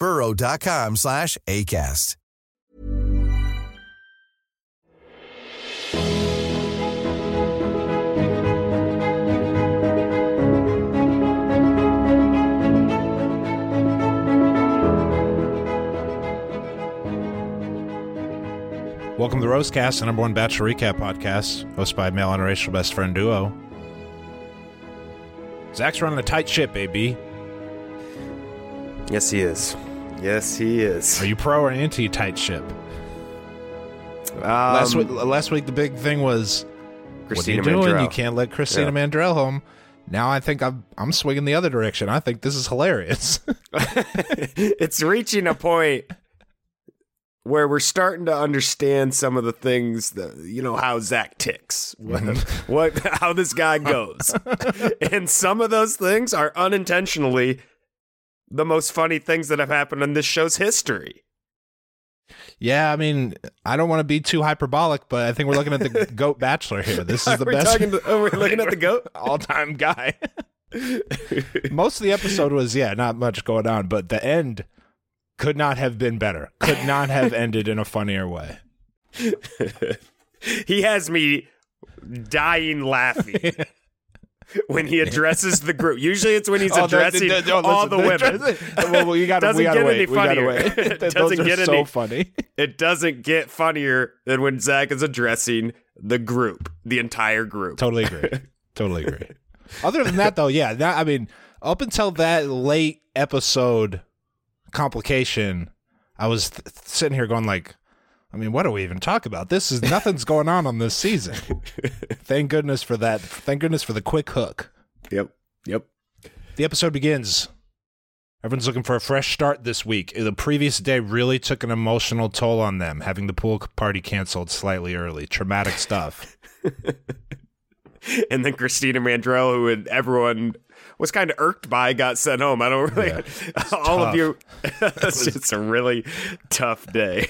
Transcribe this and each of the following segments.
burrow.com slash ACAST. Welcome to the Rosecast, the number one Bachelor Recap podcast, hosted by male and racial best friend duo. Zach's running a tight ship, AB. Yes, he is. Yes, he is. Are you pro or anti tight ship? Um, last week, last week the big thing was Christina what are you doing? Mandrell. You can't let Christina Yeah. Mandrell home. Now I think I'm I'm swinging the other direction. I think this is hilarious. it's reaching a point where we're starting to understand some of the things that you know how Zach ticks, what, what how this guy goes, and some of those things are unintentionally the most funny things that have happened in this show's history. yeah, I mean, I don't want to be too hyperbolic, but I think we're looking at the Goat Bachelor here. This is the best to- oh, we're looking at the goat. all-time guy. Most of the episode was yeah, not much going on, but the end could not have been better. Could not have ended in a funnier way. he has me dying laughing. When he addresses the group, usually it's when he's Oh, addressing the- the- all the women. well, we gotta, Doesn't we gotta get wait. any funnier. wait. It Those doesn't are get so any- funny. It doesn't get funnier than when Zach is addressing the group, the entire group. Totally agree. totally agree. Other than that, though, yeah, that, I mean, up until that late episode complication, I was th- sitting here going like, I mean, what do we even talk about? This is nothing's going on on this season. Thank goodness for that. Thank goodness for the quick hook. Yep. Yep. The episode begins. Everyone's looking for a fresh start this week. The previous day really took an emotional toll on them, having the pool party canceled slightly early. Traumatic stuff. And then Christina Mandrell, who had- everyone was kind of irked by, got sent home. I don't really. Yeah. all tough. of you. it's just a really tough day.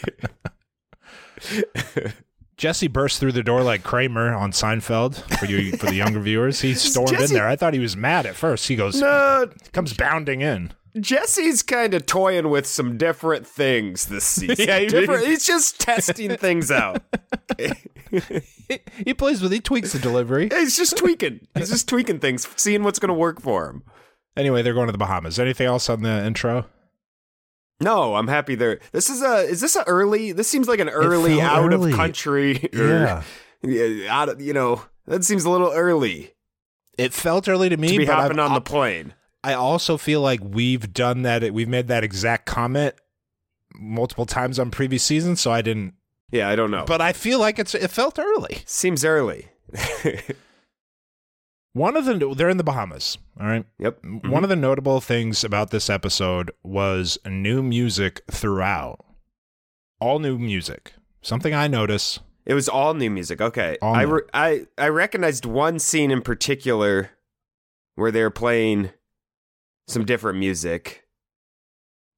Jesse burst through the door like Kramer on Seinfeld for you for the younger viewers. He stormed in there. I thought he was mad at first. He goes no, comes bounding in. Jesse's kind of toying with some different things this season. Yeah, he- different, he's just testing things out. He plays with he tweaks the delivery. He's just tweaking. He's just tweaking things, seeing what's going to work for him. Anyway, they're going to the Bahamas. Anything else on the intro? No, I'm happy there. This is a. Is this a early? This seems like an early out early. of country. Yeah, out of you know. That seems a little early It felt early to me, to be hopping I've- on the plane. I also feel like we've done that. We've made that exact comment multiple times on previous seasons, so I didn't. Yeah, I don't know. But I feel like it's it felt early. seems early. One of the they're in the Bahamas. All right. yep. Mm-hmm. One of the notable things about this episode was new music throughout. All new music. Something I notice. It was all new music. Okay, All I re- I I recognized one scene in particular where they were playing some different music.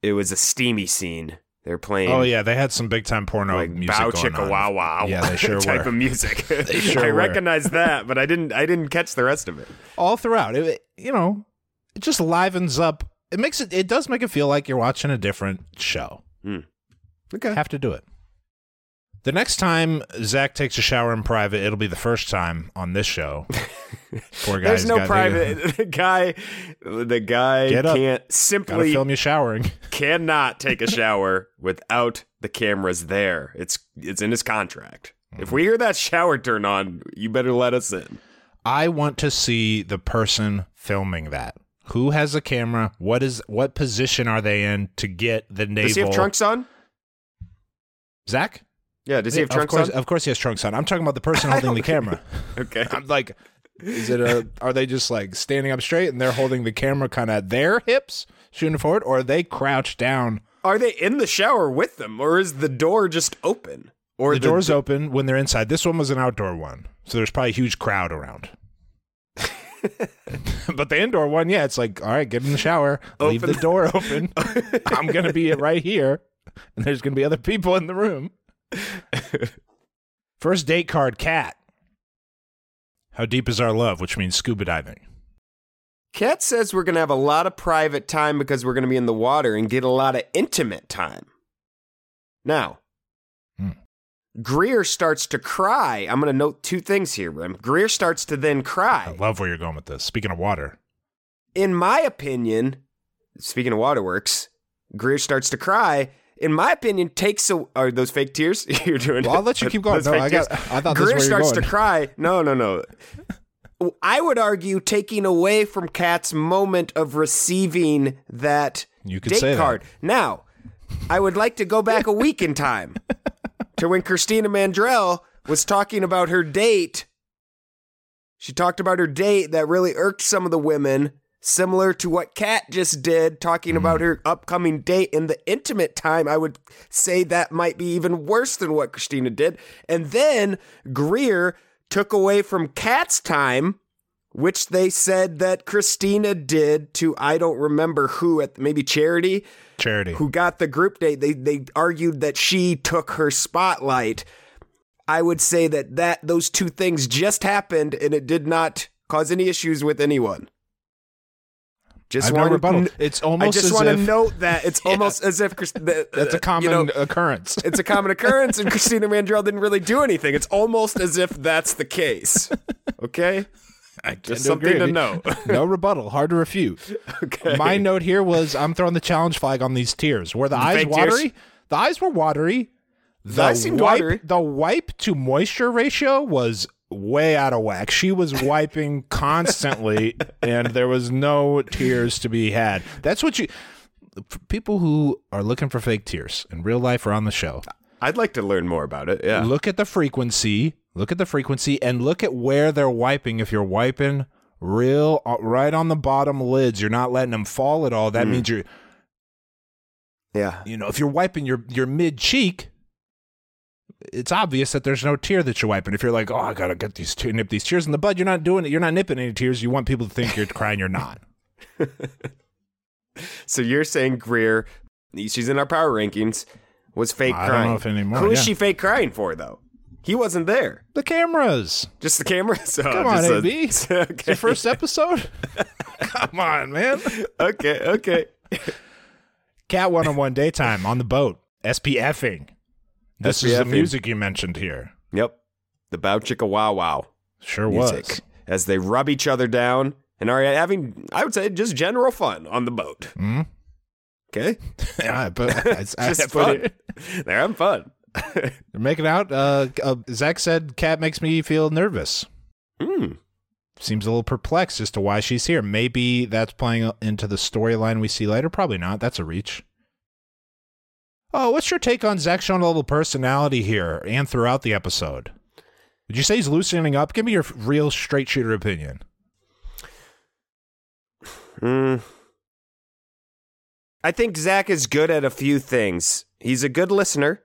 It was a steamy scene. They're playing. Oh yeah, they had some big time porno like music bow chicka wow wow. Yeah, they sure type were. of music. They sure I were. recognized that, but I didn't. I didn't catch the rest of it. All throughout. It, you know, it just livens up. It makes it. It does make it feel like you're watching a different show. Hmm. Okay. Have to do it. The next time Zach takes a shower in private, it'll be the first time on this show. Poor guy's There's no private. The guy, the guy Get up. can't Gotta simply film you showering. cannot take a shower without the camera's there. It's it's in his contract. If mm-hmm. we hear that shower turn on, you better let us in. I want to see the person filming that. Who has a camera? What is what position are they in to get the navel? Does he have trunks on? Zach? Yeah, does he have of trunks course, on? of course he has trunks on. I'm talking about the person holding the camera. Okay. I'm like, is it a? Are they just like standing up straight and they're holding the camera kind of at their hips, shooting forward, or are they crouched down? Are they in the shower with them, or is the door just open? Or the door's open when they're inside. This one was an outdoor one, so there's probably a huge crowd around. but the indoor one, yeah, it's like, all right, get in the shower, leave the door open. I'm gonna be right here, and there's gonna be other people in the room. First date card, cat. How deep is our love? Which means scuba diving. Kat says we're going to have a lot of private time because we're going to be in the water and get a lot of intimate time. Now, Hmm. Greer starts to cry. I'm going to note two things here. Rem. Greer starts to then cry. I love where you're going with this. Speaking of water, In my opinion, speaking of waterworks, Greer starts to cry. In my opinion, takes a, are those fake tears you're doing? Well, I'll let you keep going. No, I got- I thought Greer starts to cry. No, no, no. I would argue taking away from Kat's moment of receiving that You could date say that. card. Now, I would like to go back a week in time to when Christina Mandrell was talking about her date. She talked about her date that really irked some of the women, similar to what Kat just did, talking about Mm. her upcoming date in the intimate time. I would say that might be even worse than what Christina did. And then Greer took away from Kat's time, which they said that Christina did to I don't remember who at maybe Charity charity. who got the group date, they they argued that she took her spotlight. I would say that that those two things just happened, and it did not cause any issues with anyone. Just I've no rebuttal. to, It's I almost just as want to if note that it's almost as if the- that's a common You know, occurrence. it's a common occurrence, and Christina Mandrell didn't really do anything. It's almost as if that's the case. Okay, I just something agree. to know. no rebuttal. Hard to refute. Okay. My note here was I'm throwing the challenge flag on these tears. Were the, eyes fake tears? watery? The eyes were watery. The eyes seemed wipe, watery. the wipe to moisture ratio was way out of whack. She was wiping constantly, and there was no tears to be had. That's what you. People who are looking for fake tears in real life or on the show, I'd like to learn more about it. Yeah. look at the frequency. Look at the frequency and look at where they're wiping. If you're wiping real uh, right on the bottom lids, you're not letting them fall at all. That means you're Yeah. you know, if you're wiping your your mid cheek, it's obvious that there's no tear that you're wiping. If you're like, oh, I gotta get these te- nip these tears in the bud, you're not doing it. You're not nipping any tears. You want people to think you're crying. You're not. So you're saying Greer, she's in our power rankings, was fake I don't crying. know if anymore, Who is yeah. she fake crying for though? He wasn't there. The cameras. Just the cameras. So oh, Come on, a- AB. It's okay. your first episode. Come on, man. okay. Okay. Cat one on one daytime on the boat. SPFing. This is the music you mentioned here. Yep. The bow chicka wow wow Sure music was. as they rub each other down and are having, I would say, just general fun on the boat. Mhm. Okay. Yeah, but I, I, Just I fun. it- They're having fun. They're making out. Uh, uh, Zach said, "Cat makes me feel nervous." Hmm. Seems a little perplexed as to why she's here. Maybe that's playing into the storyline we see later. Probably not. That's a reach. Oh, what's your take on Zach showing a little personality here and throughout the episode? Would you say he's loosening up? Give me your real straight shooter opinion. Hmm. I think Zach is good at a few things. He's a good listener.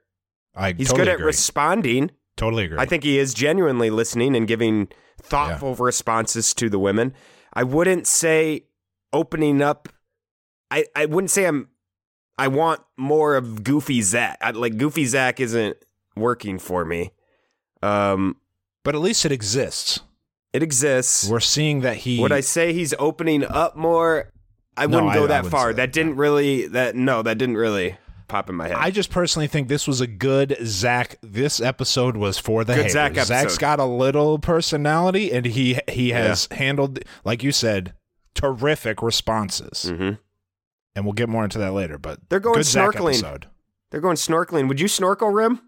I He's totally good at responding. totally agree. I think he is genuinely listening and giving thoughtful responses to the women. I wouldn't say opening up. I, I wouldn't say I'm. I want more of Goofy Zach. I, like Goofy Zach isn't working for me. Um, but at least it exists. it exists. We're seeing that he. Would I say he's opening up more? I No, wouldn't go I that wouldn't far. That, that, didn't really. That no, that didn't really pop in my head. I just personally think this was a good Zach. This episode was for the Good haters. Zach's got a little personality, and he he has handled, like you said, terrific responses. hmm And we'll get more into that later. But They're going good Zach snorkeling. episode. They're going snorkeling. Would you snorkel, Rim?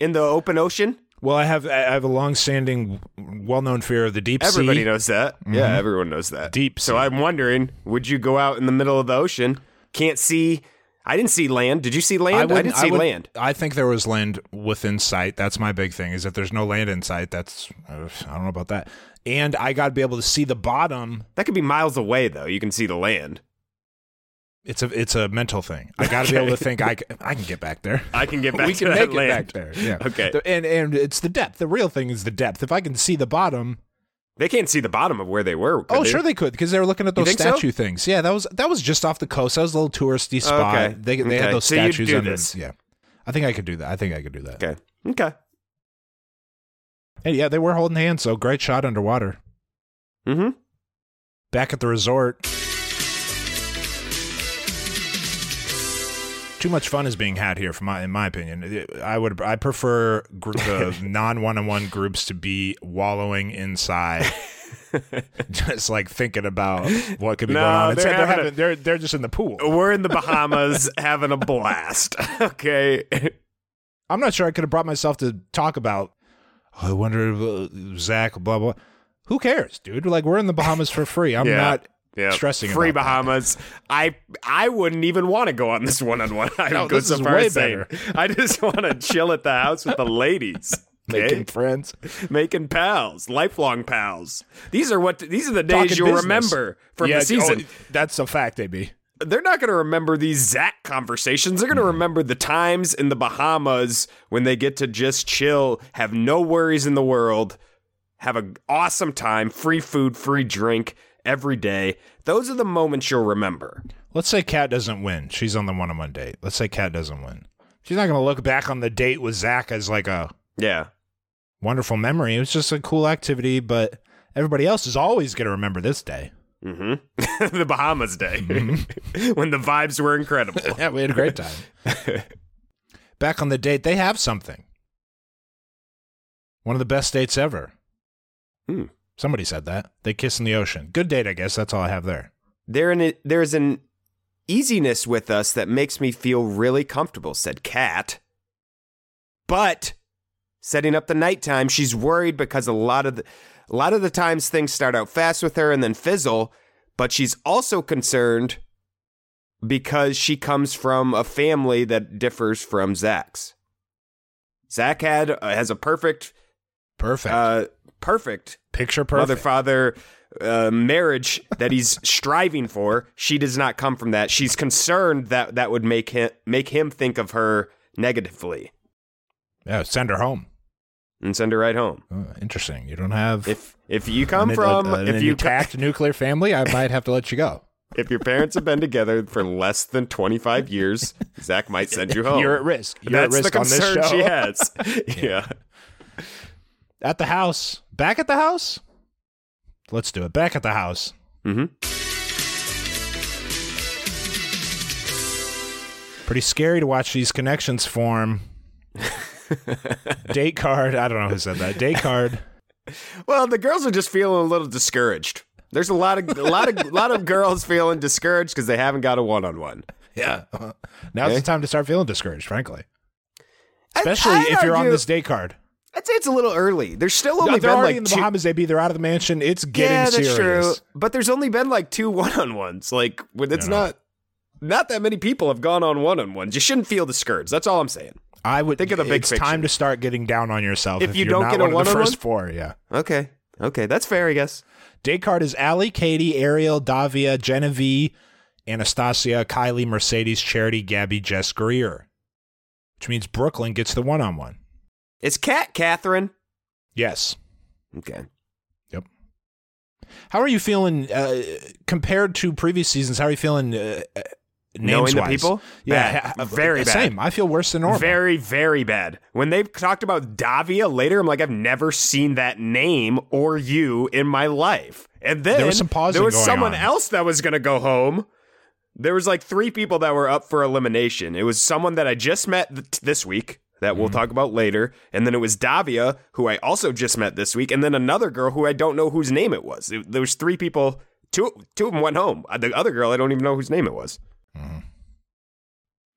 In the open ocean? Well, I have I have a long-standing, well-known fear of the deep Everybody sea. Everybody knows that. Yeah, everyone knows that. Deep So sea. I'm wondering, would you go out in the middle of the ocean? Can't see. I didn't see land. Did you see land? I, wouldn't- didn't see would- land. I think there was land within sight. That's my big thing. Is if there's no land in sight. That's uh, I don't know about that. And I got to be able to see the bottom. That could be miles away, though. You can see the land. It's a it's a mental thing. I got to be able to think I can, I can get back there. I can get back we can make it back there. Yeah. Okay. And and it's the depth. The real thing is the depth. If I can see the bottom, They can't see the bottom of where they were. oh they? sure they could because they were looking at those think so? statue things. Yeah, that was that was just off the coast. That was a little touristy spot. Okay. They they Okay. had those So statues under. this. Yeah, I think I could do that. I think I could do that. Okay. Okay. And yeah, they were holding hands. So great shot underwater. Mm-hmm. Back at the resort. Too much fun is being had here, from my, in my opinion. I would, I prefer gr- the non one-on-one groups to be wallowing inside, just like thinking about what could be No, going on. they're Instead, they're, having a- they're they're just in the pool. We're in the Bahamas having a blast. Okay. I'm not sure I could have brought myself to talk about. "Oh, I wonder, if, uh, Zach, blah blah. Who cares, dude? Like we're in the Bahamas for free. I'm Yeah. not Yeah. stressing Free about that. Bahamas. I I wouldn't even want to go on this one on one. I No, this so is way saying better. I just want to chill at the house with the ladies. Okay? making friends. making pals, lifelong pals. These are what these are the days Talking you'll business. remember from yeah, the season. oh, that's a fact, AB. They're not going to remember these Zach conversations. They're going to Mm-hmm. remember the times in the Bahamas when they get to just chill, have no worries in the world, have an awesome time, free food, free drink every day. Those are the moments you'll remember. Let's say Kat doesn't win. She's on the one-on-one date. Let's say Kat doesn't win. She's not going to look back on the date with Zach as like a Yeah. wonderful memory. It was just a cool activity, but everybody else is always going to remember this day. Mm-hmm. the Bahamas day Mm-hmm. when the vibes were incredible. Yeah, we had a great time. Back on the date, they have something. One of the best dates ever. Hmm. Somebody said that. They kiss in the ocean. Good date, I guess. That's all I have there. There an, there's an easiness with us that makes me feel really comfortable, said Kat. But setting up the nighttime, she's worried because a lot of the, a lot of the times things start out fast with her and then fizzle, but she's also concerned because she comes from a family that differs from Zach's. Zach had uh, has a perfect Perfect. uh perfect Picture perfect mother father uh, marriage that he's striving for. She does not come from that. She's concerned that that would make him make him think of her negatively yeah, send her home. and send her right home. Oh, interesting. You don't have If if you come an, from a- an if you intact nuclear family, I might have to let you go. if your parents have been together for less than twenty five years, Zach might send you home. You're at risk. You're That's at risk the on this concern show. she has. yeah. At the house. Back at the house? Let's do it. Back at the house. Mm-hmm. Pretty scary to watch these connections form. Date card. I don't know who said that. Date card. Well, the girls are just feeling a little discouraged. There's a lot of a lot of lot of girls feeling discouraged because they haven't got a one on one. Yeah. Now's Okay. the time to start feeling discouraged, frankly. Especially I'd if you're on this date card. I'd say it's a little early. There's still only they're been like in the two. Bahamas, AB. They're out of the mansion. It's getting yeah, that's serious. true. But there's only been like two one-on-ones. Like when it's No, no. not not that many people have gone on one-on-ones. You shouldn't feel the discouraged. That's all I'm saying. I would Think of the big It's picture. time to start getting down on yourself If if, you you're don't not get a one of the one-on-one? first four. Yeah. Okay. Okay, that's fair, I guess. Card is Allie, Katie, Ariel, Davia, Genevieve, Anastasia, Kylie, Mercedes, Charity, Gabby, Jess, Greer. Which means Brooklyn gets the one on one Is Cat Catherine? Yes. Okay. Yep. How are you feeling uh, compared to previous seasons? How are you feeling uh, uh, Knowing the people? Yeah, Bad. Very bad. Same. I feel worse than normal. Very, very bad. When they talked about Davia later, I'm like, I've never seen that name or you in my life. And then There was some pausing there was someone on. else that was going to go home. There was like three people that were up for elimination. It was someone that I just met th- this week that Mm-hmm. we'll talk about later, and then it was Davia who I also just met this week, and then another girl who I don't know whose name it was. It- there was three people. Two two of them went home. Uh, The other girl I don't even know whose name it was.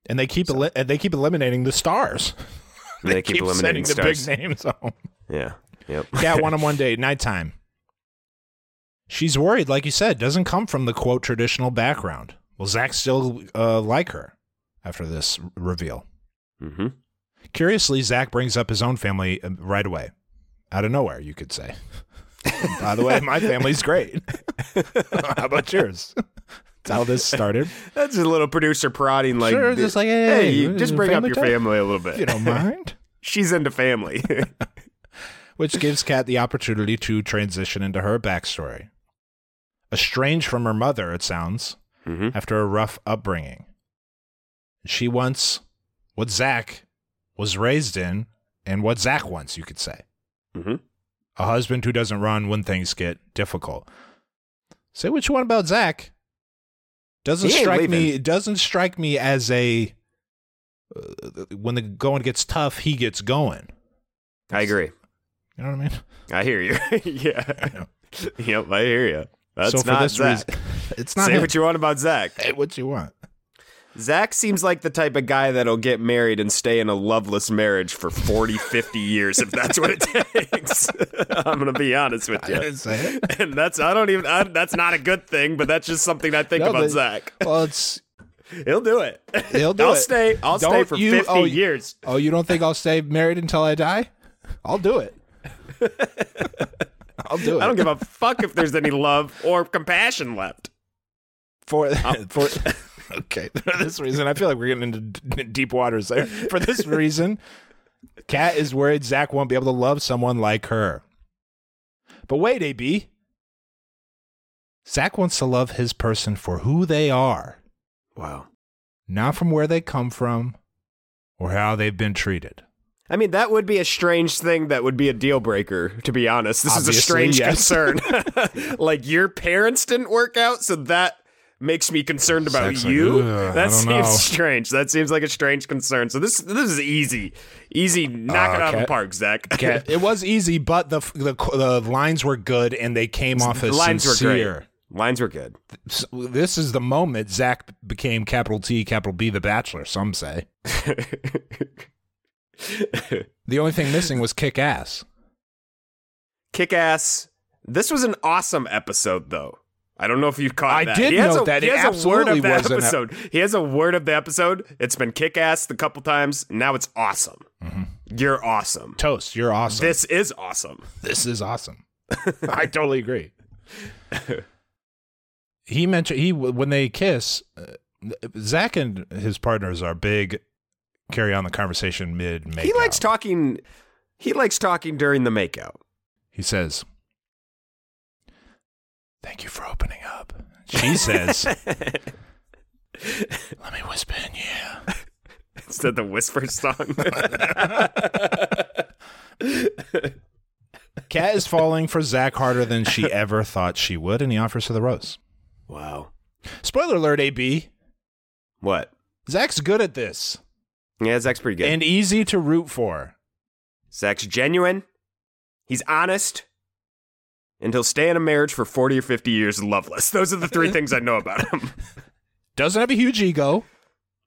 And they keep eli- and they keep eliminating the stars. They, keep, eliminating sending stars. the big names home. Yeah. Yep. Cat one on one date, nighttime. She's worried, like you said, doesn't come from the quote traditional background. Will Zach still uh, like her after this reveal? Mm-hmm. Curiously, Zach brings up his own family uh, right away, out of nowhere, you could say. By the way, my family's great. how about yours? That's how this started. That's a little producer prodding, like, Sure, just like, hey, hey, you just bring up your talk? family a little bit. You don't mind. She's into family. which gives Kat the opportunity to transition into her backstory. Estranged from her mother, it sounds, mm-hmm. after a rough upbringing. She wants what Zach was raised in and what Zach wants, you could say. Mm-hmm. A husband who doesn't run when things get difficult. Say what you want about Zach. Doesn't He strike me. It doesn't strike me as a. Uh, when the going gets tough, he gets going. I agree. You know what I mean? I hear you. yeah. Yep, I hear you. That's so for not this Zach. reason, it's not Say him. what you want about Zach. Hey, what you want? Zach seems like the type of guy that'll get married and stay in a loveless marriage for 40, 50 years if that's what it takes. I'm going to be honest with you. didn't say it. And that's, I don't even, I, that's not a good thing, but that's just something I think No, about but- Zach. Well, it's He'll do it. He'll do I'll it. stay, I'll stay Don't for you- 50 oh, years. oh, you don't think I'll stay married until I die? I'll do it. I'll do it. I don't give a fuck if there's any love or compassion left. for for. Okay, for this reason, I feel like we're getting into d- deep waters there. For this reason, Kat is worried Zach won't be able to love someone like her. But wait, AB. Zach wants to love his person for who they are. Wow. not from where they come from or how they've been treated. I mean, that would be a strange thing that would be a deal breaker, to be honest. This Obviously, is a strange yes. concern. like, your parents didn't work out, so that makes me concerned about like, you. "Ugh, I that seems know." strange. That seems like a strange concern. So this this is easy. Easy, knock Uh, it out of the park, Zach. It was easy, but the, the the lines were good and they came off as lines were sincere. great. Lines were good. This is the moment Zach became capital T, capital B, the Bachelor. Some say the only thing missing was kick ass. Kick ass. This was an awesome episode, though. I don't know if you caught I that. did a, that. He It has a word of that was an ep- episode. he has a word of the episode. It's been kick ass the couple times. Now it's awesome. You're awesome. Toast, you're awesome. This is awesome. this is awesome. I totally agree. he mentioned he when they kiss, uh, Zach and his partners are big. Carry on the conversation mid. He likes talking. He likes talking during the makeout. He says, "Thank you for opening up." She says, "Let me whisper in your ear." Instead the whisper song. Kat is falling for Zach harder than she ever thought she would, and he offers her the rose. wow. Spoiler alert, AB. What? Zach's good at this Yeah, Zach's pretty good. and easy to root for. Zach's genuine. He's honest. And he'll stay in a marriage for 40 or 50 years loveless. Those are the three things I know about him. Doesn't have a huge ego.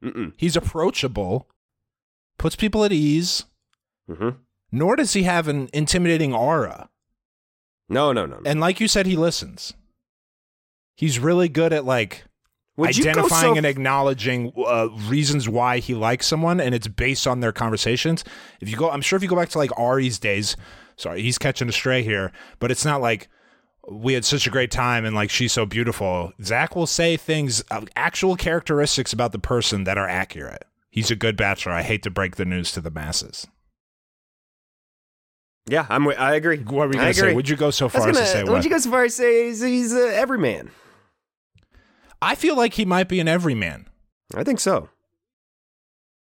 Mm-mm. He's approachable, puts people at ease, hmm nor does he have an intimidating aura. No, no, no. no. And like you said, he listens. He's really good at like Would identifying so- and acknowledging uh, reasons why he likes someone, and it's based on their conversations. If you go, I'm sure if you go back to like Arie's days, sorry, he's catching a stray here, but it's not like we had such a great time and like she's so beautiful. Zach will say things, uh, actual characteristics about the person that are accurate. He's a good bachelor. I hate to break the news to the masses. Yeah, I'm. I agree. What were you going to say? Would you go so far as gonna, to say would what? you go so far as to say he's, he's uh, everyman? I feel like he might be an everyman. I think so.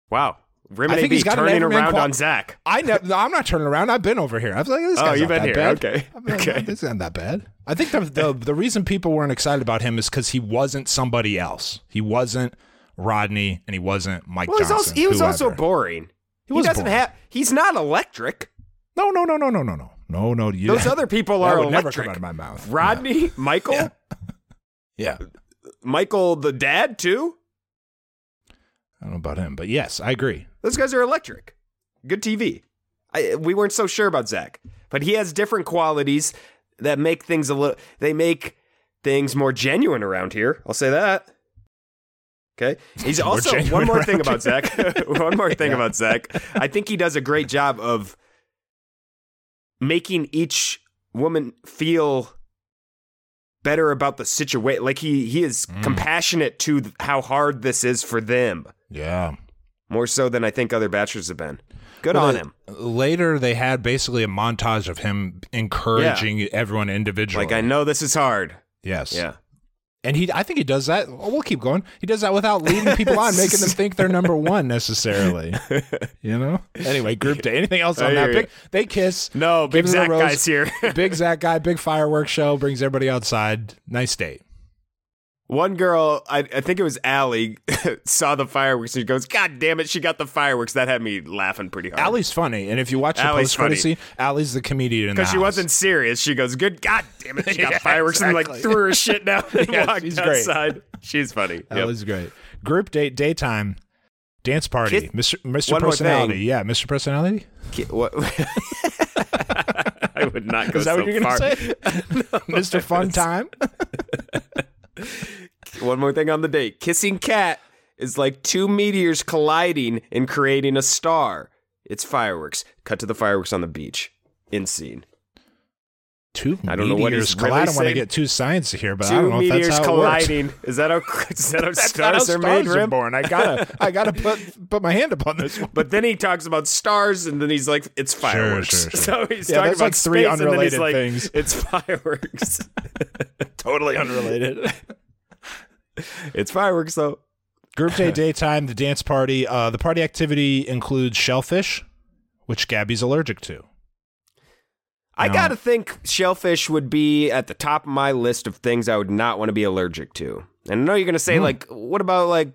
Wow. Think AB he's got an turning around qual- on Zach. I ne- no, I'm not turning around. I've been over here. I was like, this Oh, you've not been that here. bad. Okay. I'm not- Okay. This isn't that bad. I think the, the the reason people weren't excited about him is because he wasn't somebody else. He wasn't Rodney, and he wasn't Mike Well, he's Johnson. also, he was also boring. He He, doesn't boring. have. He's not electric. No, no, no, no, no, no, no, no, no. You, Those other people are would never electric. come out of my mouth. Rodney, Michael, Yeah. Michael, the dad too. I don't know about him, but yes, I agree. Those guys are electric. Good TV. I, we weren't so sure about Zach, but he has different qualities that make things a little. They make things more genuine around here. I'll say that. Okay. He's also one more thing about Zach. one more thing about Zach. I think he does a great job of making each woman feel better about the situation. Like he he is Mm. compassionate to how hard this is for them, Yeah. more so than I think other bachelors have been. Good Well, on they- him. Later, they had basically a montage of him encouraging everyone individually. Like I know this is hard. yes, Yeah. and he, I think he does that. Well, we'll keep going. He does that without leading people on, making them think they're number one necessarily. You know. Anyway, group day. Anything else on that? Big, they kiss. No, big Give them a Zach guy's here. big Zach guy, big fireworks show, brings everybody outside. Nice date. One girl, I, I think it was Allie, saw the fireworks and she goes, God damn it, she got the fireworks. That had me laughing pretty hard. Allie's funny, and if you watch the Allie's post funny. scene, Allie's the comedian in the Because she wasn't serious. She goes, Good God damn it, she got Yeah, fireworks and like exactly. threw her shit down and Yeah, walked she's great. outside. She's funny. Yep. Allie's great. Group date, daytime, dance party, Kiss- Mr. Mr. One more Personality. thing. Yeah, Mr. Personality. Ki- What? I would not go Is that so what you're far. gonna say? Mr. Fun Time. One more thing on the date. Kissing cat is like two meteors colliding and creating a star. It's fireworks. Cut to the fireworks on the beach. In scene. Two I don't know what he's really I don't want to get too sciencey here, but I don't Two know if that's how it colliding. Is that how, is that how works. That's not how stars are made, stars are born. I gotta, I gotta put put my hand upon this one. But then he talks about stars, and then he's like, "It's fireworks." sure, sure. So he's Yeah, talking about like three space, and then he's unrelated like, things. It's fireworks. totally unrelated. it's fireworks, though. Group day, daytime, the dance party. Uh, the party activity includes shellfish, which Gabby's allergic to. I No. gotta think shellfish would be at the top of my list of things I would not want to be allergic to. And I know you're gonna say hmm. like, what about like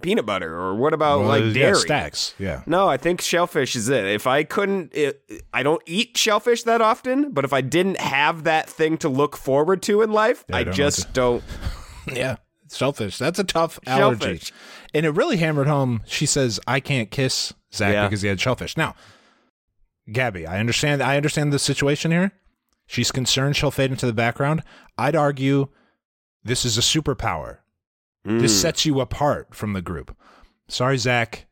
peanut butter or what about Well, like yeah, dairy? stacks. Yeah. No, I think shellfish is it. If I couldn't, it, I don't eat shellfish that often, but if I didn't have that thing to look forward to in life, Yeah, I I don't just don't. Yeah. Shellfish. That's a tough allergy. Shellfish. And it really hammered home. She says, I can't kiss Zach Yeah. because he had shellfish. Now, Gabby, I understand I understand the situation here. She's concerned she'll fade into the background. I'd argue this is a superpower. This Mm. sets you apart from the group. Sorry, Zach.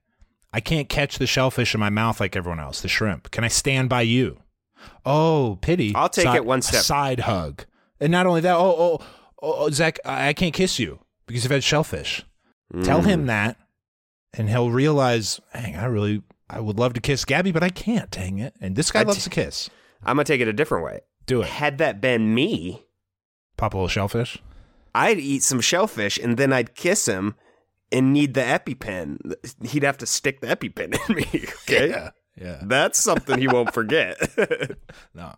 I can't catch the shellfish in my mouth like everyone else, the shrimp. Can I stand by you? Oh, pity. I'll take Side- it one step- Side hug. And not only that, oh, oh, oh, oh, Zach, I can't kiss you because you've had shellfish. Tell Mm. him that, and he'll realize, dang, I really, I would love to kiss Gabby, but I can't, dang it. And this guy I loves t- to kiss. I'm gonna take it a different way. Do it. Had that been me, Pop a little shellfish. I'd eat some shellfish and then I'd kiss him and need the EpiPen. He'd have to stick the EpiPen in me. Okay. Yeah. Yeah. That's something he won't forget. No.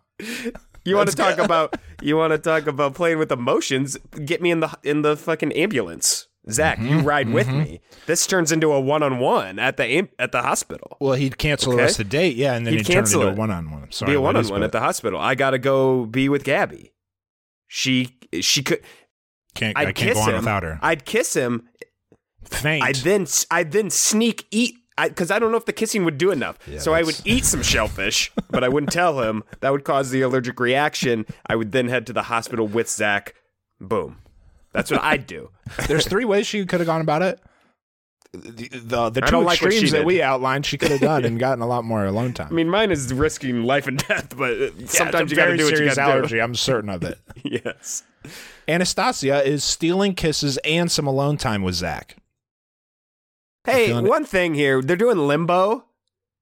you want to talk about you want to talk about playing with emotions? Get me in the in the fucking ambulance. Zach, Mm-hmm, you ride with me. This turns into a one-on-one at the at the hospital. Well, he'd cancel the rest of the date, yeah, and then He'd he'd, turn it into a one-on-one. Sorry, be a one-on-one at the hospital. I got to go be with Gabby. She she could Can't, I'd I can't kiss go on him. without her. I'd kiss him Faint. I then I then sneak eat because I, don't know if the kissing would do enough. Yeah, so I would eat some shellfish, but I wouldn't tell him. That would cause the allergic reaction. I would then head to the hospital with Zach. Boom. That's what I'd do. There's three ways she could have gone about it. The the, the two don't like what extremes that did. we outlined, she could have done and gotten a lot more alone time. I mean, mine is risking life and death, but uh, sometimes you got to do what you serious got to Do. I'm certain of it. yes. Anastasia is stealing kisses and some alone time with Zach. Hey, feeling it. one thing here. They're doing limbo.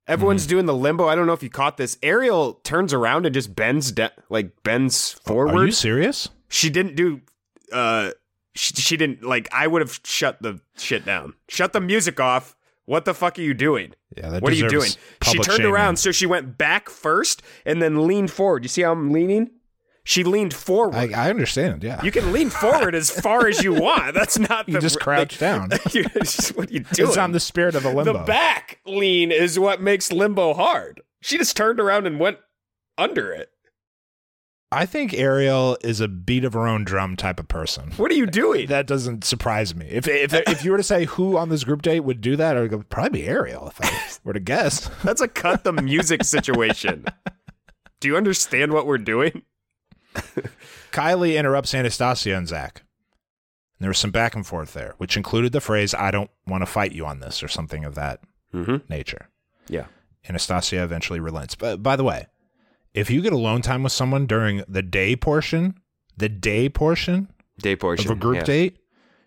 Everyone's Mm-hmm. doing the limbo. I don't know if you caught this. Ariel turns around and just bends de- like bends forward. Are you serious? she didn't do uh she, she didn't like i would have shut the shit down. Shut the music off. What the fuck are you doing? Yeah, what are you doing? She turned shaming. around so she went back first and then leaned forward. You see how i'm leaning? She leaned forward. I, I understand. Yeah, you can lean forward as far as you want. That's not You the just crouch down. what are you doing? it's on the spirit of the limbo. the back lean is what makes limbo hard. She just turned around and went under it I think Ariel is a beat of her own drum type of person. What are you doing? That doesn't surprise me. If if if you were to say who on this group date would do that, I would go, probably be Ariel if I were to guess. That's a cut the music situation. Do you understand what we're doing? Kylie interrupts Anastasia and Zach. And there was some back and forth there, which included the phrase, I don't want to fight you on this, or something of that Mm-hmm. nature. Yeah. Anastasia eventually relents. But by the way, if you get alone time with someone during the day portion, the day portion Day portion. of a group yeah. date,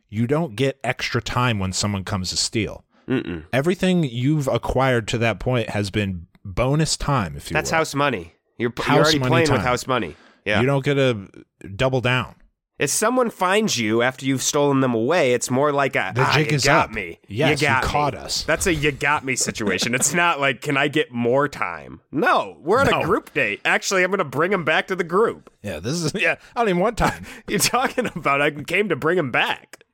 you don't get extra time when someone comes to steal. Mm-mm. Everything you've acquired to that point has been bonus time, if you That's will. house money. You're, you're already playing with house money. Yeah. You don't get to double down. If someone finds you after you've stolen them away, it's more like a The ah, jig you is got up. me. Yes, you you got caught me. us. That's a you got me situation. it's not like can I get more time? No, we're on No. a group date. Actually, I'm going to bring him back to the group. Yeah, this is yeah. I don't even want time. You're talking about I came to bring him back.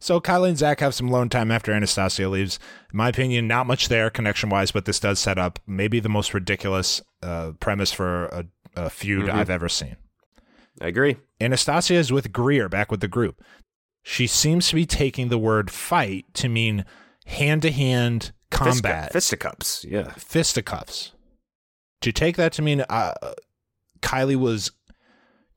So Kylie and Zach have some lone time after Anastasia leaves. In my opinion, not much there connection wise, but this does set up maybe the most ridiculous uh, premise for a, a feud Mm-hmm. I've ever seen. I agree. Anastasia is with Greer back with the group. She seems to be taking the word fight to mean hand to hand combat, Fisticuffs. Yeah. fisticuffs. To take that to mean uh, Kylie was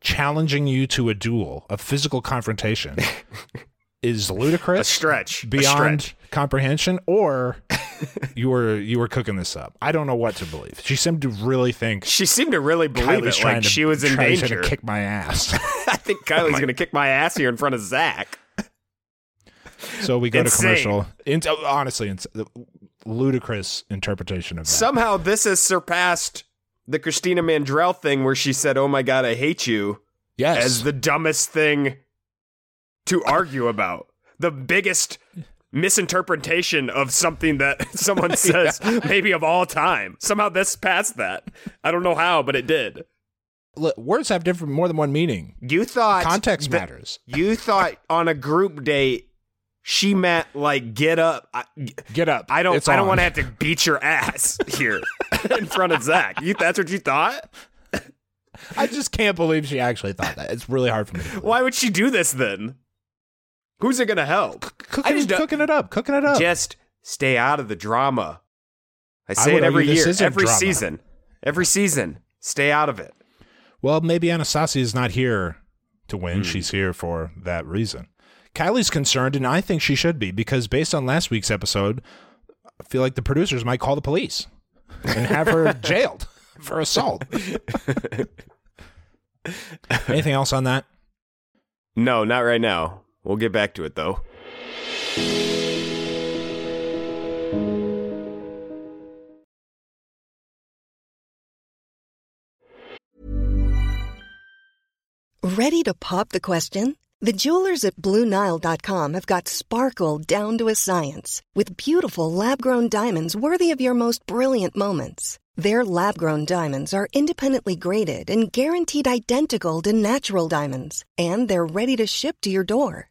challenging you to a duel, a physical confrontation, is ludicrous. A stretch. A beyond stretch. comprehension, or you were you were cooking this up. I don't know what to believe. She seemed to really think She seemed to really believe Kylie's it, like to she was in trying danger. to kick my ass. I think Kylie's going to kick my ass here in front of Zach. so we go Insane. to commercial. In, honestly, it's ludicrous interpretation of that. Somehow this has surpassed the Christina Mandrell thing where she said, "Oh my god, I hate you." yes, as the dumbest thing to argue about. The biggest misinterpretation of something that someone says, maybe of all time. Somehow this passed that. I don't know how, but it did. Look, words have different, more than one meaning. You thought Context that- matters. You thought on a group date she meant like get up. I, Get up. I don't. It's I don't want to have to beat your ass here in front of Zach. You, that's what you thought. I just can't believe she actually thought that. It's really hard for me. To. Why would she do this then? Who's it gonna help? Cooking, I just cooking it up, cooking it up. Just stay out of the drama. I say would it every year, every drama. season. Every season. Stay out of it. Well, maybe Anastasia is not here to win. Hmm. She's here for that reason. Kylie's concerned, and I think she should be, because based on last week's episode, I feel like the producers might call the police and have her jailed for assault. Anything else on that? No, not right now. We'll get back to it though. Ready to pop the question? The jewelers at BlueNile.com have got sparkle down to a science with beautiful lab grown diamonds worthy of your most brilliant moments. Their lab grown diamonds are independently graded and guaranteed identical to natural diamonds, and they're ready to ship to your door.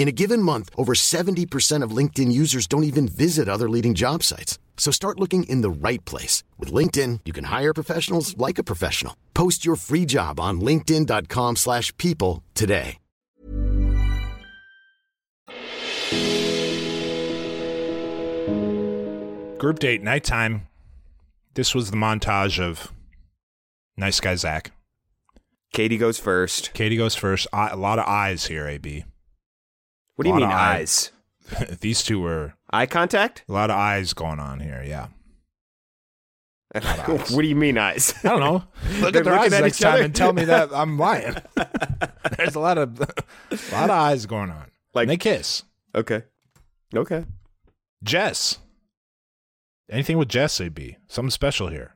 In a given month, over 70% of LinkedIn users don't even visit other leading job sites. So start looking in the right place. With LinkedIn, you can hire professionals like a professional. Post your free job on linkedin.com/people slash people today. Group date, nighttime. This was the montage of nice guy Zach. Katie goes first. Katie goes first. A lot of eyes here, AB. What do you mean of eye. eyes? These two were Eye contact? a lot of eyes going on here. Yeah. what do you mean eyes? I don't know. Look They're at their eyes at next each time other. and tell me that I'm lying. There's a lot of a lot of eyes going on. Like- and they kiss. okay. Okay. Jess. Anything with Jess, AB? Something special here.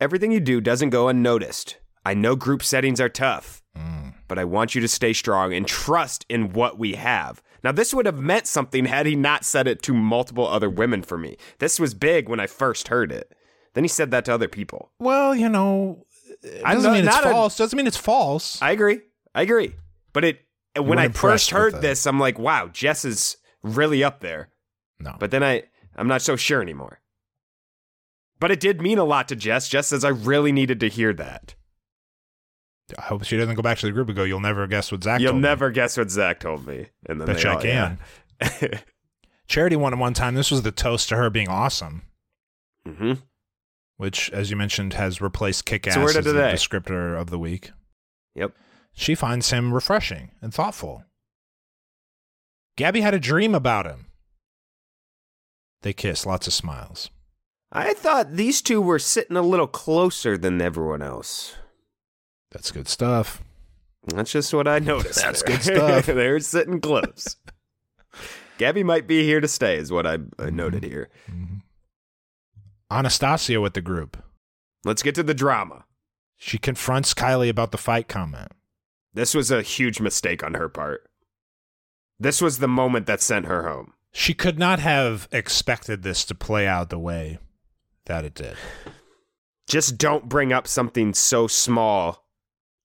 Everything you do doesn't go unnoticed. I know group settings are tough, Mm. but I want you to stay strong and trust in what we have. Now, this would have meant something had he not said it to multiple other women for me. This was big when I first heard it. Then he said that to other people. Well, you know, it doesn't not- mean it's not a- false. doesn't mean it's false. I agree. I agree. But it when I first heard this, I'm like, wow, Jess is really up there. no. But then I I'm not so sure anymore. But it did mean a lot to Jess. Jess says I really needed to hear that. I hope she doesn't go back to the group and go, you'll never guess what Zach You'll told me." never guess what Zach told me. And then Bet you I can. yeah. Charity won at one time. This was the toast to her being awesome, hmm which, as you mentioned, has replaced kick ass So as the the descriptor of the week. Yep. She finds him refreshing and thoughtful. Gabi had a dream about him. They kiss, lots of smiles. I thought these two were sitting a little closer than everyone else. That's good stuff. That's just what I noticed. That's there. good stuff. They're sitting close. Gabi might be here to stay, is what I, I mm-hmm. noted here. Mm-hmm. Anastasia with the group. Let's get to the drama. She confronts Kylee about the fight comment. This was a huge mistake on her part. This was the moment that sent her home. She could not have expected this to play out the way that it did. Just don't bring up something so small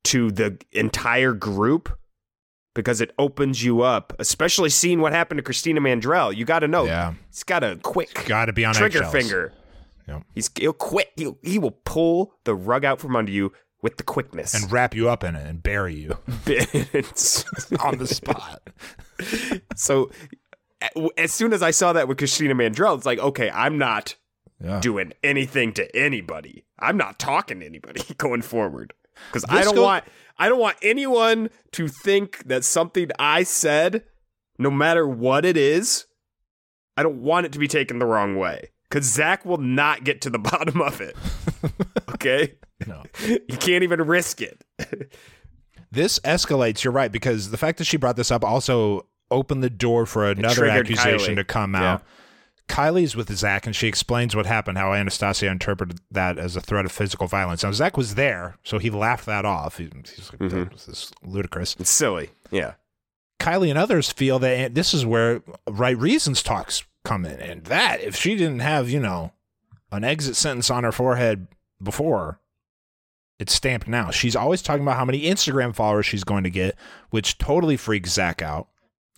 to the entire group because it opens you up, especially seeing what happened to Christina Mandrell. You got to know. Yeah. He's got a quick Got to be on trigger finger. Yep. He's he'll quit. He'll, he will pull the rug out from under you with the quickness And wrap you up in it and bury you on the spot. so as soon as I saw that with Christina Mandrell, it's like, okay, I'm not Yeah. doing anything to anybody. I'm not talking to anybody going forward because I don't want I don't want anyone to think that something I said, no matter what it is, I don't want it to be taken the wrong way. Because Zach will not get to the bottom of it. Okay, No. you can't even risk it. This escalates, you're right, because the fact that she brought this up also opened the door for another accusation Kylee. to come out. Kylee's with Zach and she explains what happened, how Anastasia interpreted that as a threat of physical violence. Now, Zach was there, so he laughed that off. He, he's like, Mm-hmm. this is ludicrous. It's silly. Yeah. Kylee and others feel that this is where right reasons talks come in. And that, if she didn't have, you know, an exit sentence on her forehead before, it's stamped now. She's always talking about how many Instagram followers she's going to get, which totally freaks Zach out.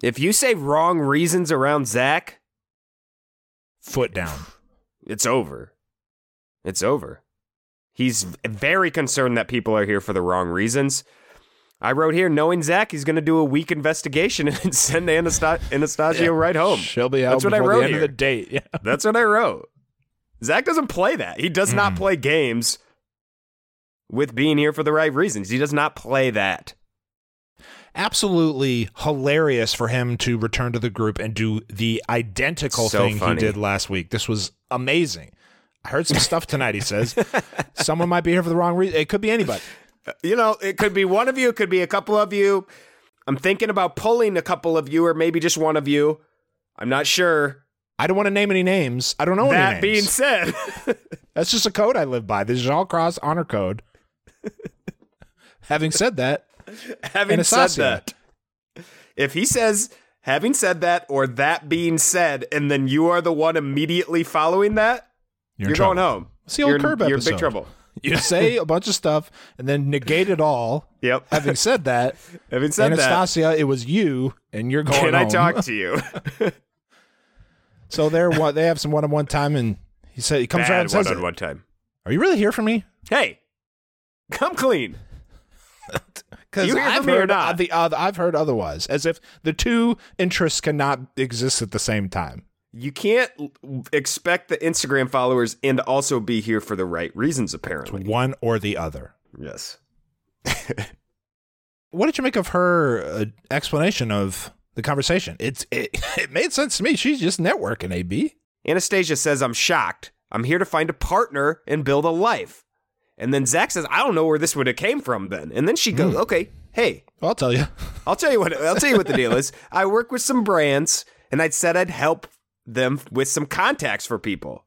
If you say wrong reasons around Zach, Foot down. it's over. It's over. He's very concerned that people are here for the wrong reasons. I wrote here, knowing Zach, he's going to do a week investigation and send Anasta- Anastasia right home. She'll be out That's what I before wrote the end here. of the date. Yeah. That's what I wrote. Zach doesn't play that. He does not hmm. play games with being here for the right reasons. He does not play that. Absolutely hilarious for him to return to the group and do the identical So thing funny. he did last week. This was amazing. I heard some stuff tonight, he says. Someone might be here for the wrong reason. It could be anybody. Uh, you know, it could be one of you, it could be a couple of you. I'm thinking about pulling a couple of you, or maybe just one of you. I'm not sure. I don't want to name any names. I don't know any that being said, That's just a code I live by. This is all cross honor code. Having said that, having said that, if he says, having said that, or that being said, and then you are the one immediately following that, you're, you're, going home. It's the old you're, Curb You're in big trouble. You say a bunch of stuff and then negate it all. Yep. Having said that, Having said that, Anastasia, it was you, and you're going can I talk to you? So they're what they have some one-on-one time, and he said he comes around and says, one on one time. "Are you really here for me?" Hey, come clean. Because I've heard not? the uh, I've heard otherwise, as if the two interests cannot exist at the same time. You can't expect the Instagram followers and also be here for the right reasons, apparently. One or the other. Yes. What did you make of her uh, explanation of the conversation? It's it, it made sense to me. She's just networking. Ab. Anastasia says, I'm shocked. I'm here to find a partner and build a life. And then Zach says, I don't know where this would have came from then. And then she goes, okay, hey, I'll tell you. I'll tell you what I'll tell you what the deal is. I work with some brands and I said I'd help them with some contacts for people.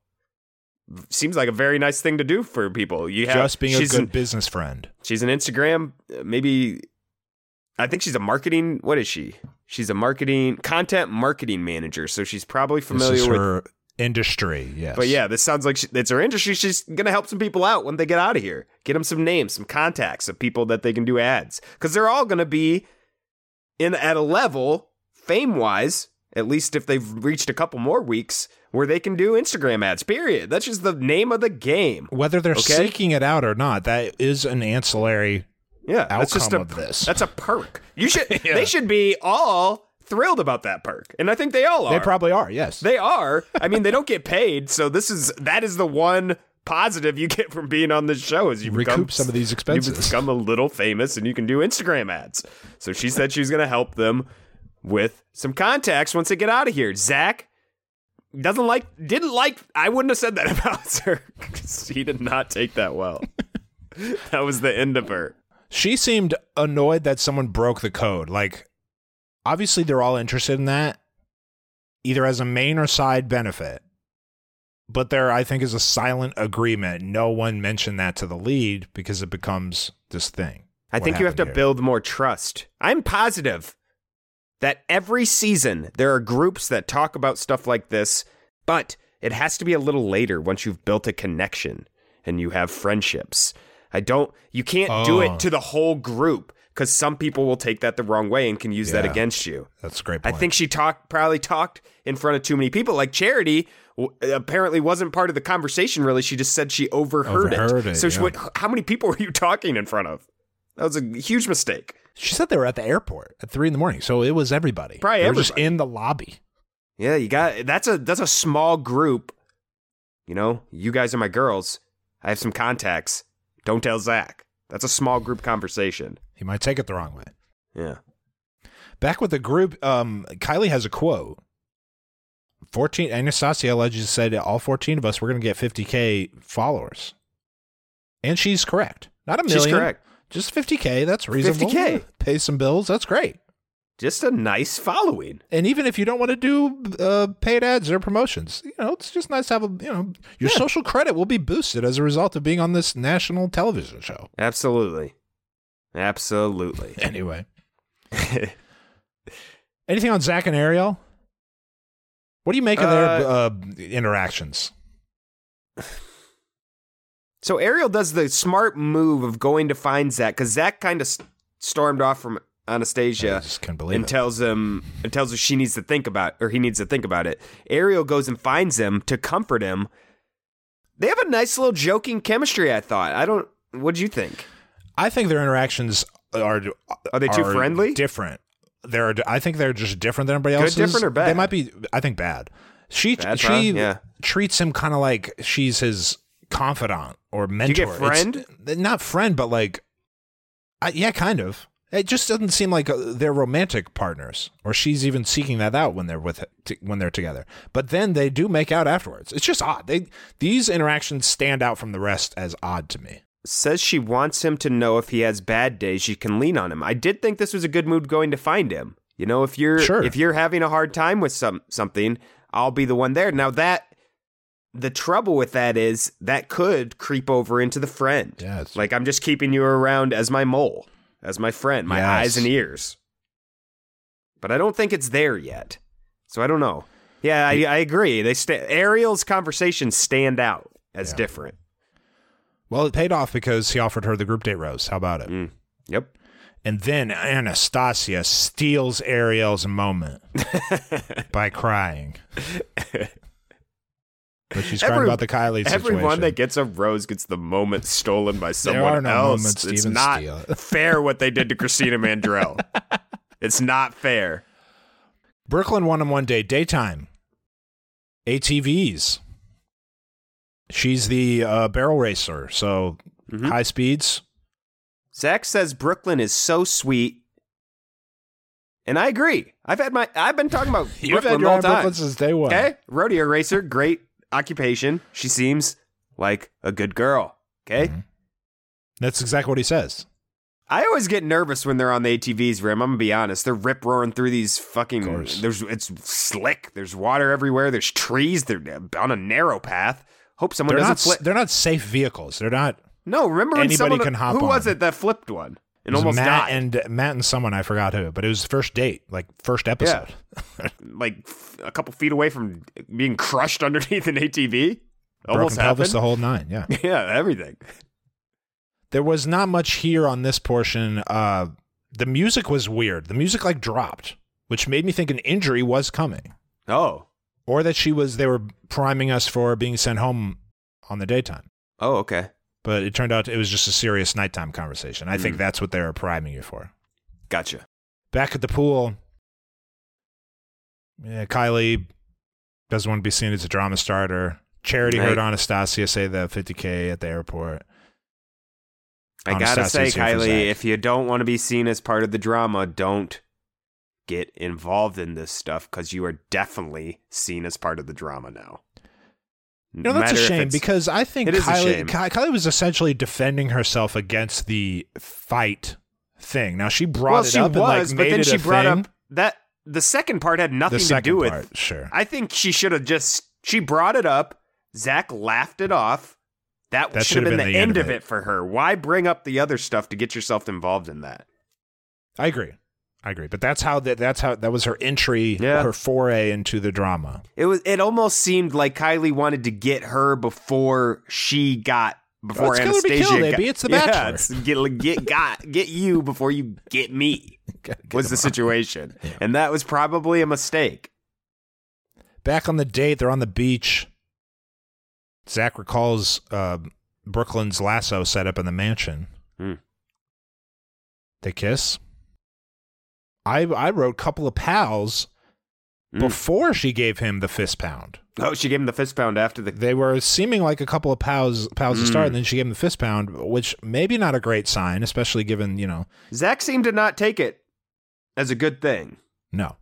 Seems like a very nice thing to do for people. You have Just being a good an, business friend. she's an Instagram, uh, maybe I think she's a marketing. What is she? She's a marketing content marketing manager. So she's probably familiar with. her industry. Yes, But yeah, this sounds like she, it's her industry. She's gonna help some people out when they get out of here. Get them some names, some contacts of people that they can do ads because they're all gonna be in at a level fame wise. At least if they've reached a couple more weeks where they can do Instagram ads. Period. That's just the name of the game. whether they're Okay. seeking it out or not, that is an ancillary. Yeah, that's just a outcome of this. that's a perk. You should Yeah. they should be all thrilled about that perk, and I think they all are. They probably are. Yes, They are. I mean, they don't get paid, so this is that is the one positive you get from being on this show is you Recoup become, some of these expenses. You become a little famous, and you can do Instagram ads. So she said she was going to help them with some contacts once they get out of here. Zach doesn't like, didn't like. I wouldn't have said that about her. he did not take that well. that was the end of her. she seemed annoyed that someone broke the code. Like, obviously, they're all interested in that, either as a main or side benefit. But there, I think, is a silent agreement. No one mentioned that to the lead because it becomes this thing. I What think you have to here. build more trust. I'm positive that every season there are groups that talk about stuff like this, but it has to be a little later once you've built a connection and you have friendships. I don't, you can't do Oh. it to the whole group because some people will take that the wrong way and can use that against you. That's a great Point. I think she talked probably talked in front of too many people. Like Charity w- apparently wasn't part of the conversation. Really, she just said she overheard, Overheard it, So she yeah. went, how many people were you talking in front of? That was a huge mistake. she said they were at the airport at three in the morning, so it was everybody. Probably they were just in the lobby. Yeah, you got that's a that's a small group. You know, you guys are my girls. I have some contacts. Don't tell Zach. That's a small group conversation. He might take it the wrong way. Yeah. Back with the group, um, Kylee has a quote. 14 Anastasia allegedly said all 14 of us we're going to get 50k followers. And she's correct. Not a million. She's correct. Just 50k, that's reasonable. 50K. Pay some bills, that's great. Just a nice following. And even if you don't want to do uh, paid ads or promotions, you know, it's just nice to have a, you know, your Yeah. social credit will be boosted as a result of being on this national television show. Absolutely. Absolutely. Anyway, anything on Zach and Ariel? What do you make of their Uh, uh, interactions? So Ariel does the smart move of going to find Zach because Zach kind of stormed off from I Anastasia just can't believe and it. tells him and tells her she needs to think about or he needs to think about it. Ariel goes and finds him to comfort him. They have a nice little joking chemistry. I thought. I don't. What'd you think? I think their interactions are Are they too friendly? Different. They're. I think they're just different than everybody else. different, or bad? They might be. I think bad. She Bad, she? Yeah. treats him kind of like she's his confidant or mentor. get It's- friend? not friend, but like, I, yeah, kind of. It just doesn't seem like uh, they're romantic partners, or she's even seeking that out when they're with t- when they're together. But then they do make out afterwards. It's just odd. They these interactions stand out from the rest as odd to me. Says she wants him to know if he has bad days, she can lean on him. I did think this was a good move going to find him. You know, if you're Sure. if you're having a hard time with some something, I'll be the one there. Now that the trouble with that is that could creep over into the friend. It's- like I'm just keeping you around as my mole, as my friend, my Yes. eyes and ears. But I don't think it's there yet. So I don't know. Yeah, I, I agree. They sta Ariel's conversations stand out as Yeah. different. Well, it paid off because he offered her the group date rose. How about it? Mm. Yep. And then Anastasia steals Ariel's moment by crying. But she's crying Every- about the Kylie situation. Everyone that gets a rose gets the moment stolen by someone no else. moments it's not steal. fair what they did to Christina Mandrell. it's not fair. Brooklyn one on one day, daytime. ATVs. She's the uh, barrel racer, so Mhm. high speeds. Zach says Brooklyn is so sweet, and I agree. I've had my I've been talking about You've Brooklyn had your eye time. Brooklyn since day one. Okay, rodeo racer, great occupation. She seems like a good girl. Okay. Mhm. That's exactly what he says. I always get nervous when they're on the ATVs, Rim. I'm gonna be honest. They're rip roaring through these fucking. There's it's slick. There's water everywhere. There's trees. They're on a narrow path. Hope someone They're doesn't not. flip. They're not safe vehicles. They're not. No, remember when Anybody someone, can hop Who was it that flipped one? and almost Matt died. and Matt and someone I forgot who, but it was first date, like first episode. yeah. like f- a couple feet away from being crushed underneath an ATV. Almost Broken pelvis, the whole nine. Yeah. yeah, everything. there was not much here on this portion. Uh, the music was weird. The music like dropped, which made me think an injury was coming, Oh, or that she was. They were priming us for being sent home on the daytime. oh, okay, But it turned out it was just a serious nighttime conversation. I think Mm. that's what they were priming you for. gotcha. Back at the pool, yeah, Kylee doesn't want to be seen as a drama starter. Charity Right. heard Anastasia say the 50K at the airport. I gotta say, Anastasia's here for Kylee, if you don't want to be seen as part of the drama, don't get involved in this stuff because you are definitely seen as part of the drama now. No, know, that's a shame because I think It Kylee. Ky- Kylee was essentially defending herself against the fight thing. Now she brought well, it she up was, and like but made then it she a brought thing. up that the second part had nothing to do with. part, sure. I think she should have just she brought it up. Zach laughed it off. That, That should have been, have the end of it. for her. Why bring up the other stuff to get yourself involved in that? I agree. I agree. But that's how that that's how that was her entry, Yeah. her foray into the drama. It was. It almost seemed like Kylee wanted to get her before she got before be Anastasia. got, It's The yeah, Bachelor. it's get get got get you before you get me was the situation, and that was probably a mistake. Back on the date, they're on the beach. Zach recalls uh, Brooklyn's lasso set up in the mansion. Hmm. They kiss. I I wrote couple of pals Mm. before she gave him the fist pound. Oh, she gave him the fist pound after the. They were seeming like a couple of pals pals to start, Mm. and then she gave him the fist pound, which maybe not a great sign, especially given you know Zach seemed to not take it as a good thing. no.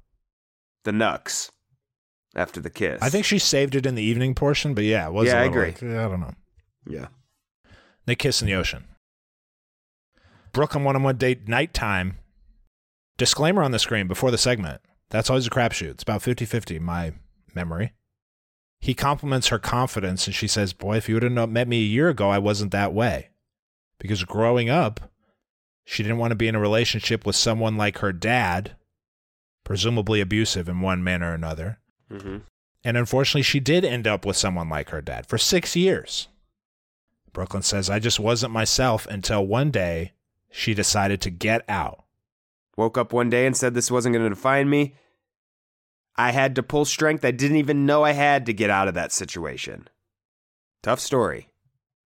The Nux after the kiss. I think she saved it in the evening portion, but yeah, it was. a Yeah, I agree. like, I don't know. Yeah. They kiss in the ocean. Brooklyn one on one date nighttime. Disclaimer on the screen before the segment. That's always a crapshoot. It's about 50 50, my memory. He compliments her confidence and she says, Boy, if you would have met me a year ago, I wasn't that way. Because growing up, she didn't want to be in a relationship with someone like her dad, presumably abusive in one manner or another. Mm-hmm. And unfortunately, she did end up with someone like her dad for six years. Brooklyn says, I just wasn't myself until one day she decided to get out. Woke up one day and said this wasn't going to define me. I had to pull strength I didn't even know I had to get out of that situation. Tough story.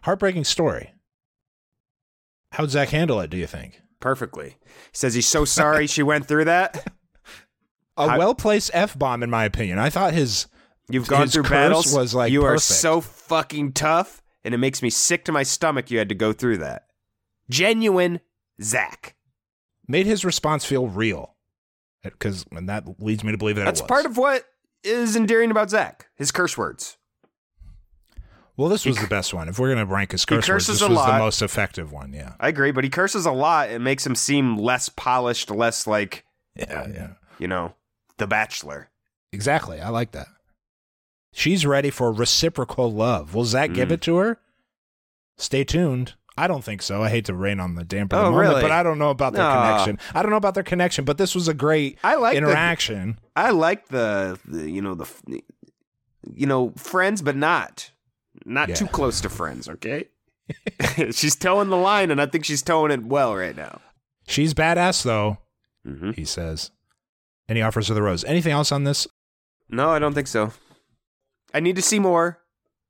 Heartbreaking story. How'd Zach handle it, do you think? Perfectly. He says he's so sorry she went through that. A well placed F bomb, in my opinion. I thought his. You've gone His through battles. was, like, you are so fucking tough, and it makes me sick to my stomach. You had to go through that. Genuine Zach. Made his response feel real. Because and that leads me to believe that That's part of what is endearing about Zach. His curse words. Well, this was the best one. If we're going to rank his curse words, this was the most effective one. Yeah. I agree, but he curses a lot. It makes him seem less polished, less like Yeah. Yeah. you know, The Bachelor. Exactly. I like that. She's ready for reciprocal love. Will Zach give Mm. it to her? Stay tuned. I don't think so. I hate to rain on the damper Oh, the moment, really? but I don't know about their connection. I don't know about their connection, but this was a great I like the- interaction. I like the, the you know the you know friends, but not not Yeah. too close to friends. Okay, she's towing the line, and I think she's towing it well right now. She's badass, though, Mm-hmm. he says. And he offers her the rose. Anything else on this? No, I don't think so. I need to see more,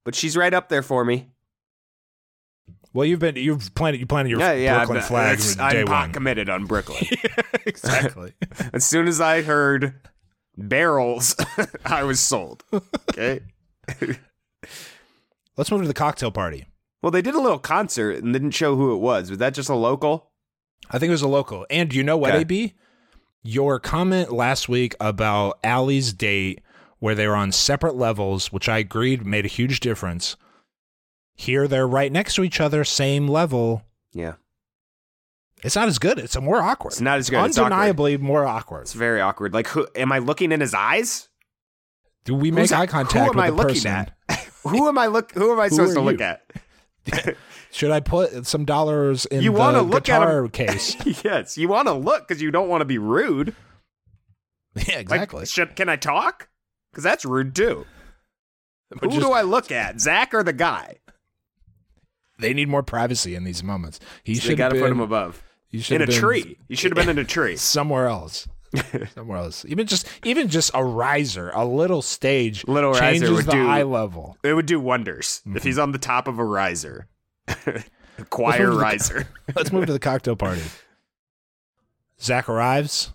but she's right up there for me. Well, you've been you've planted you planted your yeah, yeah. Brooklyn I'm, flag from day I'm one. committed on Brooklyn. exactly. as soon as I heard barrels, I was sold. Okay. Let's move to the cocktail party. Well, they did a little concert and didn't show who it was. Was that just a local? I think it was a local. And you know what, Okay. AB? Your comment last week about Aly's date, where they were on separate levels, which I agreed made a huge difference. Here they're right next to each other, same level. Yeah. It's not as good. It's more awkward. It's not as good. Awkward. Undeniably more awkward. It's very awkward. Like, who am I looking in his eyes? Do we make Who's- eye contact Who am with I the looking person? at? who am I look? Who am I Who supposed to look at? Should I put some dollars in You the look guitar him- case? yes, you want to look because you don't want to be rude. yeah, Like, exactly. should, can I talk? Because that's rude too. But Who just- do I look at, Zach or the guy? They need more privacy in these moments. He They should got have to put him above. He should In a tree. You should have been in a tree. somewhere else. somewhere else. Even just even just a riser, a little stage, Little riser changes would the do- eye level. It would do wonders Mm-hmm. if he's on the top of a riser. a choir move to the- riser. Let's move to the cocktail party. Zach arrives.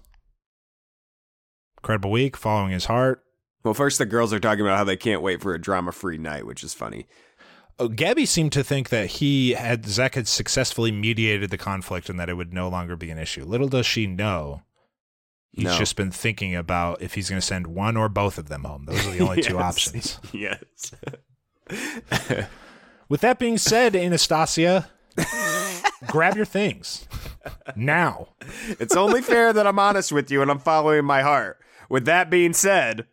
Incredible week, following his heart. Well, first the girls are talking about how they can't wait for a drama-free night, which is funny. Oh, Gabi seemed to think that he had Zach had successfully mediated the conflict and that it would no longer be an issue. Little does she know, he's No. just been thinking about if he's going to send one or both of them home. Those are the only two options. Yes. With that being said, Anastasia, grab your things now. it's only fair that I'm honest with you and I'm following my heart. With that being said,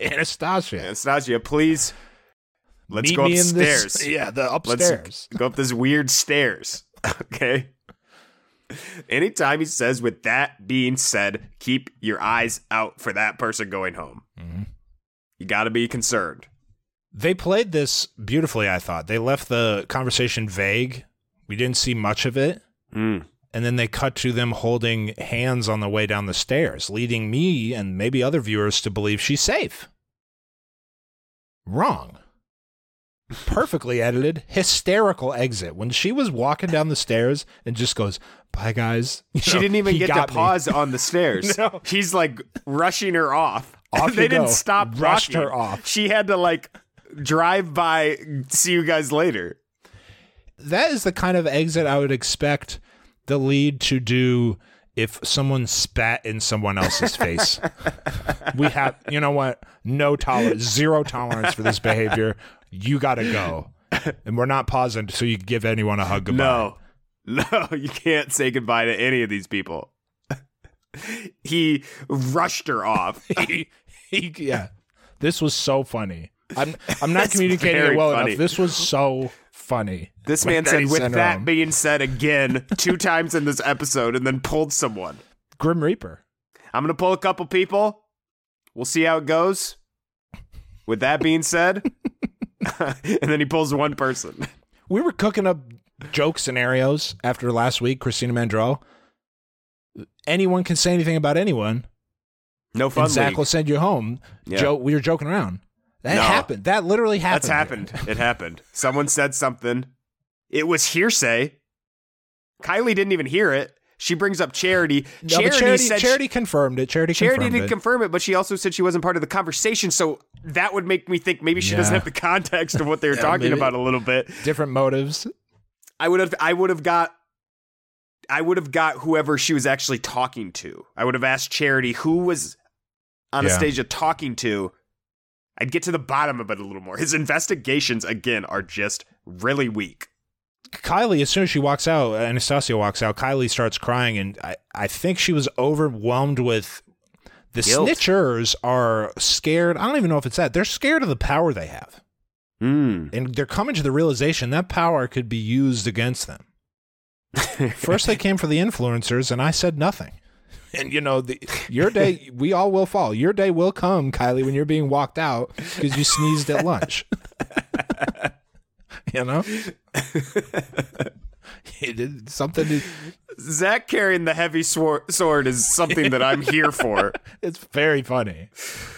Anastasia, Anastasia, please let's meet go in this- upstairs. yeah, the Let's upstairs. go up this weird stairs. Okay. Anytime he says, with that being said, keep your eyes out for that person going home. Mm-hmm. You got to be concerned. They played this beautifully, I thought. They left the conversation vague. We didn't see much of it. Mm. And then they cut to them holding hands on the way down the stairs, leading me and maybe other viewers to believe she's safe. Wrong. Perfectly edited, hysterical exit. When she was walking down the stairs and just goes, Bye, guys. You She know, didn't even get to me. pause on the stairs. No. He's like rushing her off. Off they didn't go. stop Rushed talking. her off. She had to like drive by, see you guys later. that is the kind of exit I would expect the lead to do if someone spat in someone else's face. we have, you know what? No tolerance, zero tolerance for this behavior. You got to go. And we're not pausing so you can give anyone a hug goodbye. No, no, you can't say goodbye to any of these people. he rushed her off. He- he- yeah. This was so funny. I'm I'm not communicating it well funny. enough. This was so funny. This man said, with that being said again, two times in this episode, and then pulled someone. Grim Reaper. I'm going to pull a couple people. We'll see how it goes. With that being said, and then he pulls one person. we were cooking up joke scenarios after last week, Christina Mandrell. Anyone can say anything about anyone, No fun. and Zach league. will send you home. Yeah. Joe, we were joking around. That No. happened. That literally happened. That's happened. It happened. Someone said something. It was hearsay. Kylee didn't even hear it. She brings up Charity. No, Charity, Charity, said Charity confirmed it. Charity, Charity confirmed didn't it. confirm it, but she also said she wasn't part of the conversation. So that would make me think maybe she doesn't have the context of what they were Yeah, talking about a little bit. Different motives. I would have I would have got I would have got whoever she was actually talking to. I would have asked Charity who was on a stage of talking to. I'd get to the bottom of it a little more. His investigations again are just really weak. Kylee, as soon as she walks out, Anastasia walks out, Kylee starts crying, and I, I think she was overwhelmed with the Guilt. snitchers are scared. I don't even know if it's that. They're scared of the power they have. Mm. And they're coming to the realization that power could be used against them. First, they came for the influencers, and I said nothing. And you know, the, your day, we all will fall. Your day will come, Kylee, when you're being walked out because you sneezed at lunch. you know, It something. to- Zach carrying the heavy swor- sword is something that I'm here for. It's very funny.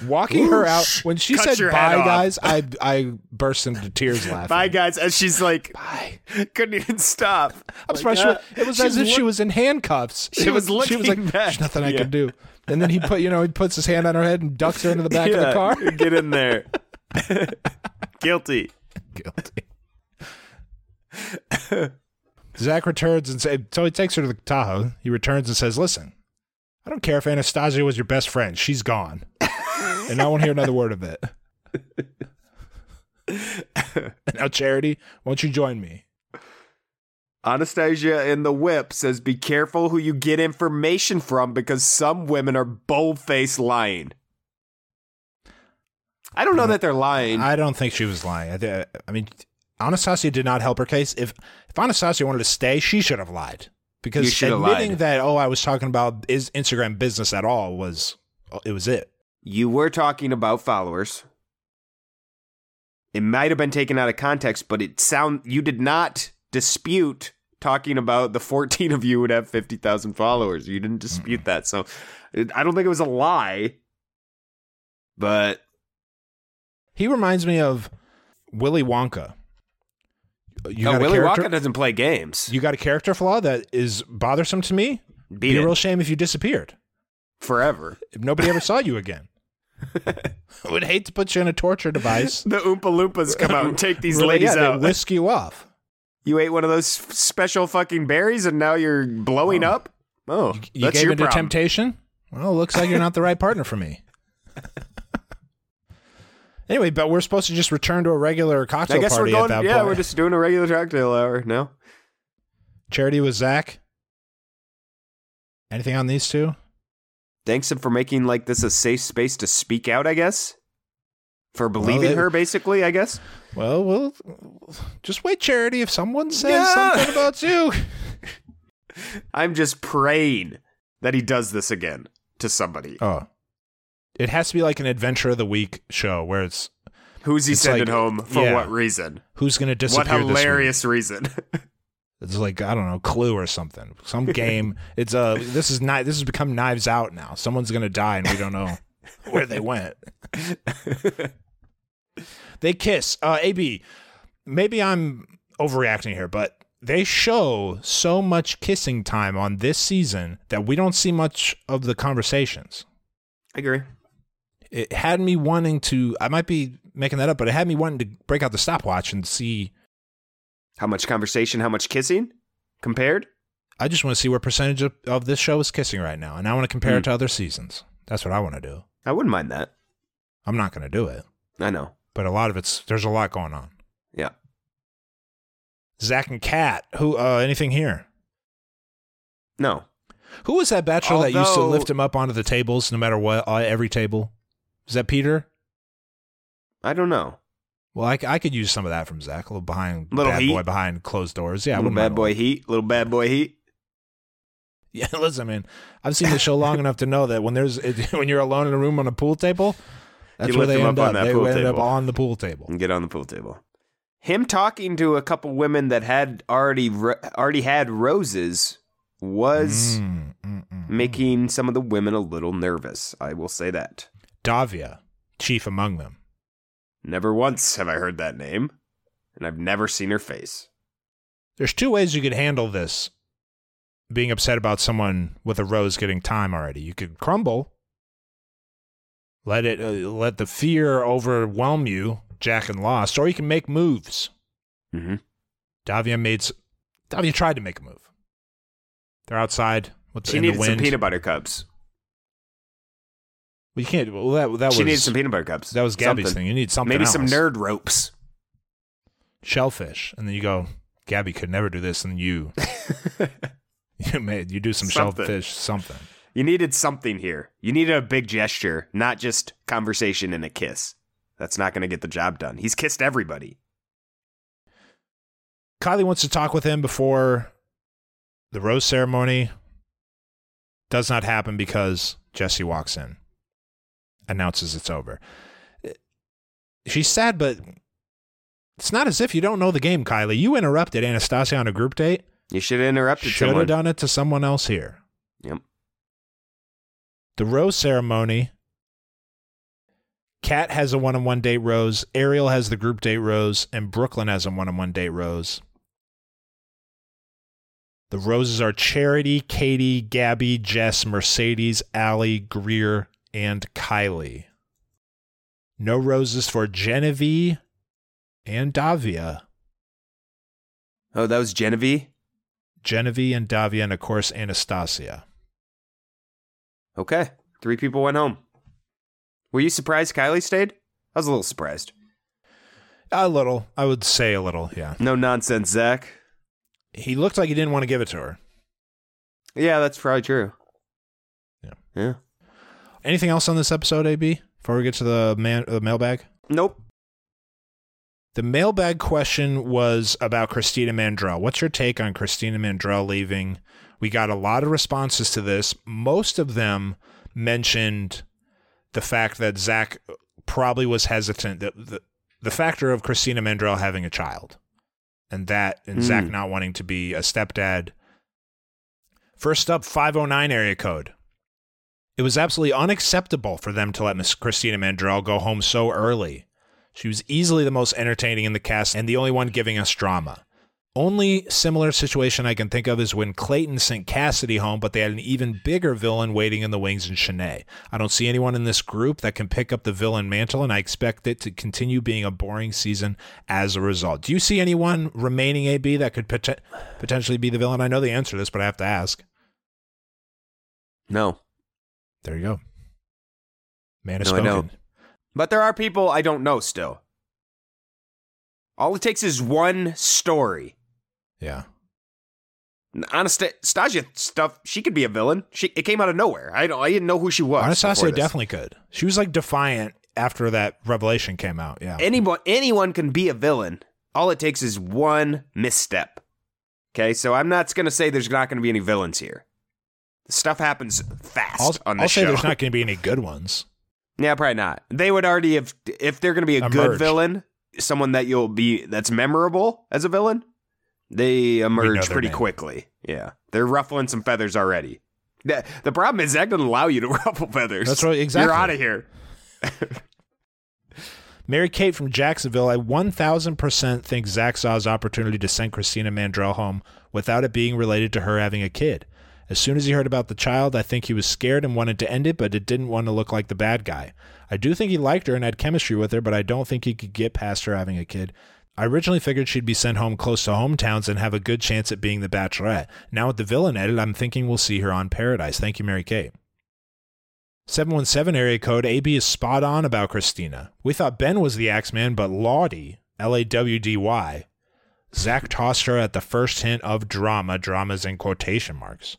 Walking her out when she said bye, guys. I I burst into tears laughing. Bye, guys. As she's like, Bye. couldn't even stop. I'm Like, surprised. she uh, wa- it was as if she was in handcuffs. She It was She was like, back. "There's nothing I Yeah. can do." And then he put, you know, he puts his hand on her head and ducks her into the back of the car. Get in there. Guilty. Guilty. Zach returns and say, so he takes her to the Tahoe. He returns and says, "Listen, I don't care if Anastasia was your best friend. She's gone, and I won't hear another word of it." now, Charity, won't you join me? Anastasia in the whip says, "Be careful who you get information from because some women are bold-faced lying." I don't know mm. that they're lying. I don't think she was lying. I, thi- I mean, Anastasia did not help her case. If if Anastasia wanted to stay, she should have lied because admitting lied. that oh I was talking about is Instagram business at all was it was it. You were talking about followers. It might have been taken out of context, but it sound you did not dispute talking about the 14 of you would have 50,000 followers. You didn't dispute that. So I don't think it was a lie. But He reminds me of Willy Wonka. You no, got Willy character- Wonka doesn't play games. You got a character flaw that is bothersome to me. Beat Be a real shame if you disappeared. forever. If nobody ever saw you again. I would hate to put you in a torture device. The Oompa Loompas come out and take these Really, ladies yeah, out. They whisk you off. You ate one of those special fucking berries and now you're blowing Oh. up? Oh, You that's gave your into problem. temptation? Well, looks like you're not the right partner for me. anyway, but we're supposed to just return to a regular cocktail I guess we're party going. at that Yeah, point. we're just doing a regular cocktail hour now. Charity with Zach. Anything on these two? Thanks for making like this a safe space to speak out. I guess for believing it- her, basically. I guess. Well, we'll just wait, Charity. If someone says Yeah. something about you, I'm just praying that he does this again to somebody. oh, it has to be like an adventure of the week show where it's Who's he it's sending like- home for yeah. what reason? who's going to What disappear. week. hilarious reason? It's like I don't know, Clue or something. Some game. it's uh this is not. This has become Knives Out now. Someone's gonna die and we don't know where they went. they kiss. Uh, Ab. Maybe I'm overreacting here, but they show so much kissing time on this season that we don't see much of the conversations. I agree. It had me wanting to. I might be making that up, but it had me wanting to break out the stopwatch and see. How much conversation? How much kissing? Compared? I just want to see what percentage of, of this show is kissing right now, and I want to compare Hmm. it to other seasons. That's what I want to do. I wouldn't mind that. I'm not going to do it, I know. but a lot of it's there's a lot going on. Yeah. Zach and Kat, who uh anything here? No. Who was that bachelor that used to lift him up onto the tables no matter what, uh, every table? Is that Peter? I don't know. Well, I, I could use some of that from Zach. A little behind, Little bad heat? boy behind closed doors. Yeah, little bad boy one. heat. Little bad boy heat. Yeah, listen, man. I've seen the show long enough to know that when there's when you're alone in a room on a pool table, that's You where they end up up. on that They pool end up on the pool table. and get on the pool table. Him talking to a couple women that had already already had roses was Mm, mm, mm. making some of the women a little nervous. I will say that. Davia, chief among them. Never once have I heard that name, and I've never seen her face. There's two ways you could handle this being upset about someone with a rose getting time already. You could crumble, let it uh, let the fear overwhelm you, Jack and lost, or you can make moves. Mm-hmm. Davia made Davia tried to make a move. They're outside with the, She in the needed some peanut butter cups. Well, you can't. Well, that that she was needed some peanut butter cups. that was Gabi's Something. thing. You need something. Maybe some else. nerd ropes. shellfish, and then you go. Gabi could never do this, and you you made you do some Something. shellfish something. You needed something here. You needed a big gesture, not just conversation and a kiss. That's not going to get the job done. He's kissed everybody. Kylee wants to talk with him before the rose ceremony. Does not happen because Jesse walks in, announces it's over. She's sad, but it's not as if you don't know the game, Kylee. You interrupted Anastasia on a group date. You should have interrupted Should someone. have done it to someone else here. Yep. The rose ceremony. Kat has a one on one date rose. Ariel has the group date rose. And Brooklyn has a one on one date rose. The roses are Charity, Kaity, Gabi, Jess, Mercedes, Aly, Greer, and Kylee. No roses for Genevieve and Davia. Oh, that was Genevieve? Genevieve and Davia, and of course, Anastasia. Okay. Three people went home. Were you surprised Kylee stayed? I was a little surprised. A little. I would say a little, yeah. No nonsense, Zach. He looked like he didn't want to give it to her. Yeah, that's probably true. Yeah. Yeah. Anything else on this episode, AB? Before we get to the man, the mailbag, Nope. The mailbag question was about Christina Mandrell. What's your take on Christina Mandrell leaving? We got a lot of responses to this. Most of them mentioned the fact that Zach probably was hesitant, the, the, the factor of Christina Mandrell having a child, and that, and Zach Mm. not wanting to be a stepdad. First up, 509 area code. It was absolutely unacceptable for them to let Miss Christina Mandrell go home so early. She was easily the most entertaining in the cast and the only one giving us drama. Only similar situation I can think of is when Clayton sent Cassidy home, but they had an even bigger villain waiting in the wings in Shanae. I don't see anyone in this group that can pick up the villain mantle, and I expect it to continue being a boring season as a result. Do you see anyone remaining AB that could pot- potentially be the villain? I know the answer to this, but I have to ask. No. There you go. Man has No, spoken. But there are people I don't know still. All it takes is one story. Yeah. Anastasia Stasia stuff, she could be a villain. She it came out of nowhere. I don't I didn't know who she was. Anastasia definitely could. She was like defiant after that revelation came out. Yeah. anyone anyone can be a villain. All it takes is one misstep. Okay, so I'm not gonna say there's not gonna be any villains here. Stuff happens fast I'll, on I'll say show. there's not going to be any good ones. yeah, probably not. They would already have if they're gonna be a good villain, someone that you'll be that's memorable as a villain. They emerge pretty name. quickly. Yeah, they're ruffling some feathers already. The, the problem is Zach doesn't allow you to ruffle feathers. That's right, exactly. You're out of here. Mary Kate from Jacksonville, I 1000% think Zach saw his opportunity to send Christina Mandrell home without it being related to her having a kid. As soon as he heard about the child, I think he was scared and wanted to end it, but it didn't want to look like the bad guy. I do think he liked her and had chemistry with her, but I don't think he could get past her having a kid. I originally figured she'd be sent home close to hometowns and have a good chance at being the bachelorette. Now with the villain edit, I'm thinking we'll see her on Paradise. Thank you, Mary Kate. 717 area code AB is spot on about Christina. We thought Ben was the Axeman, but Lawdy, L A W D Y, Zach tossed her at the first hint of drama, dramas in quotation marks.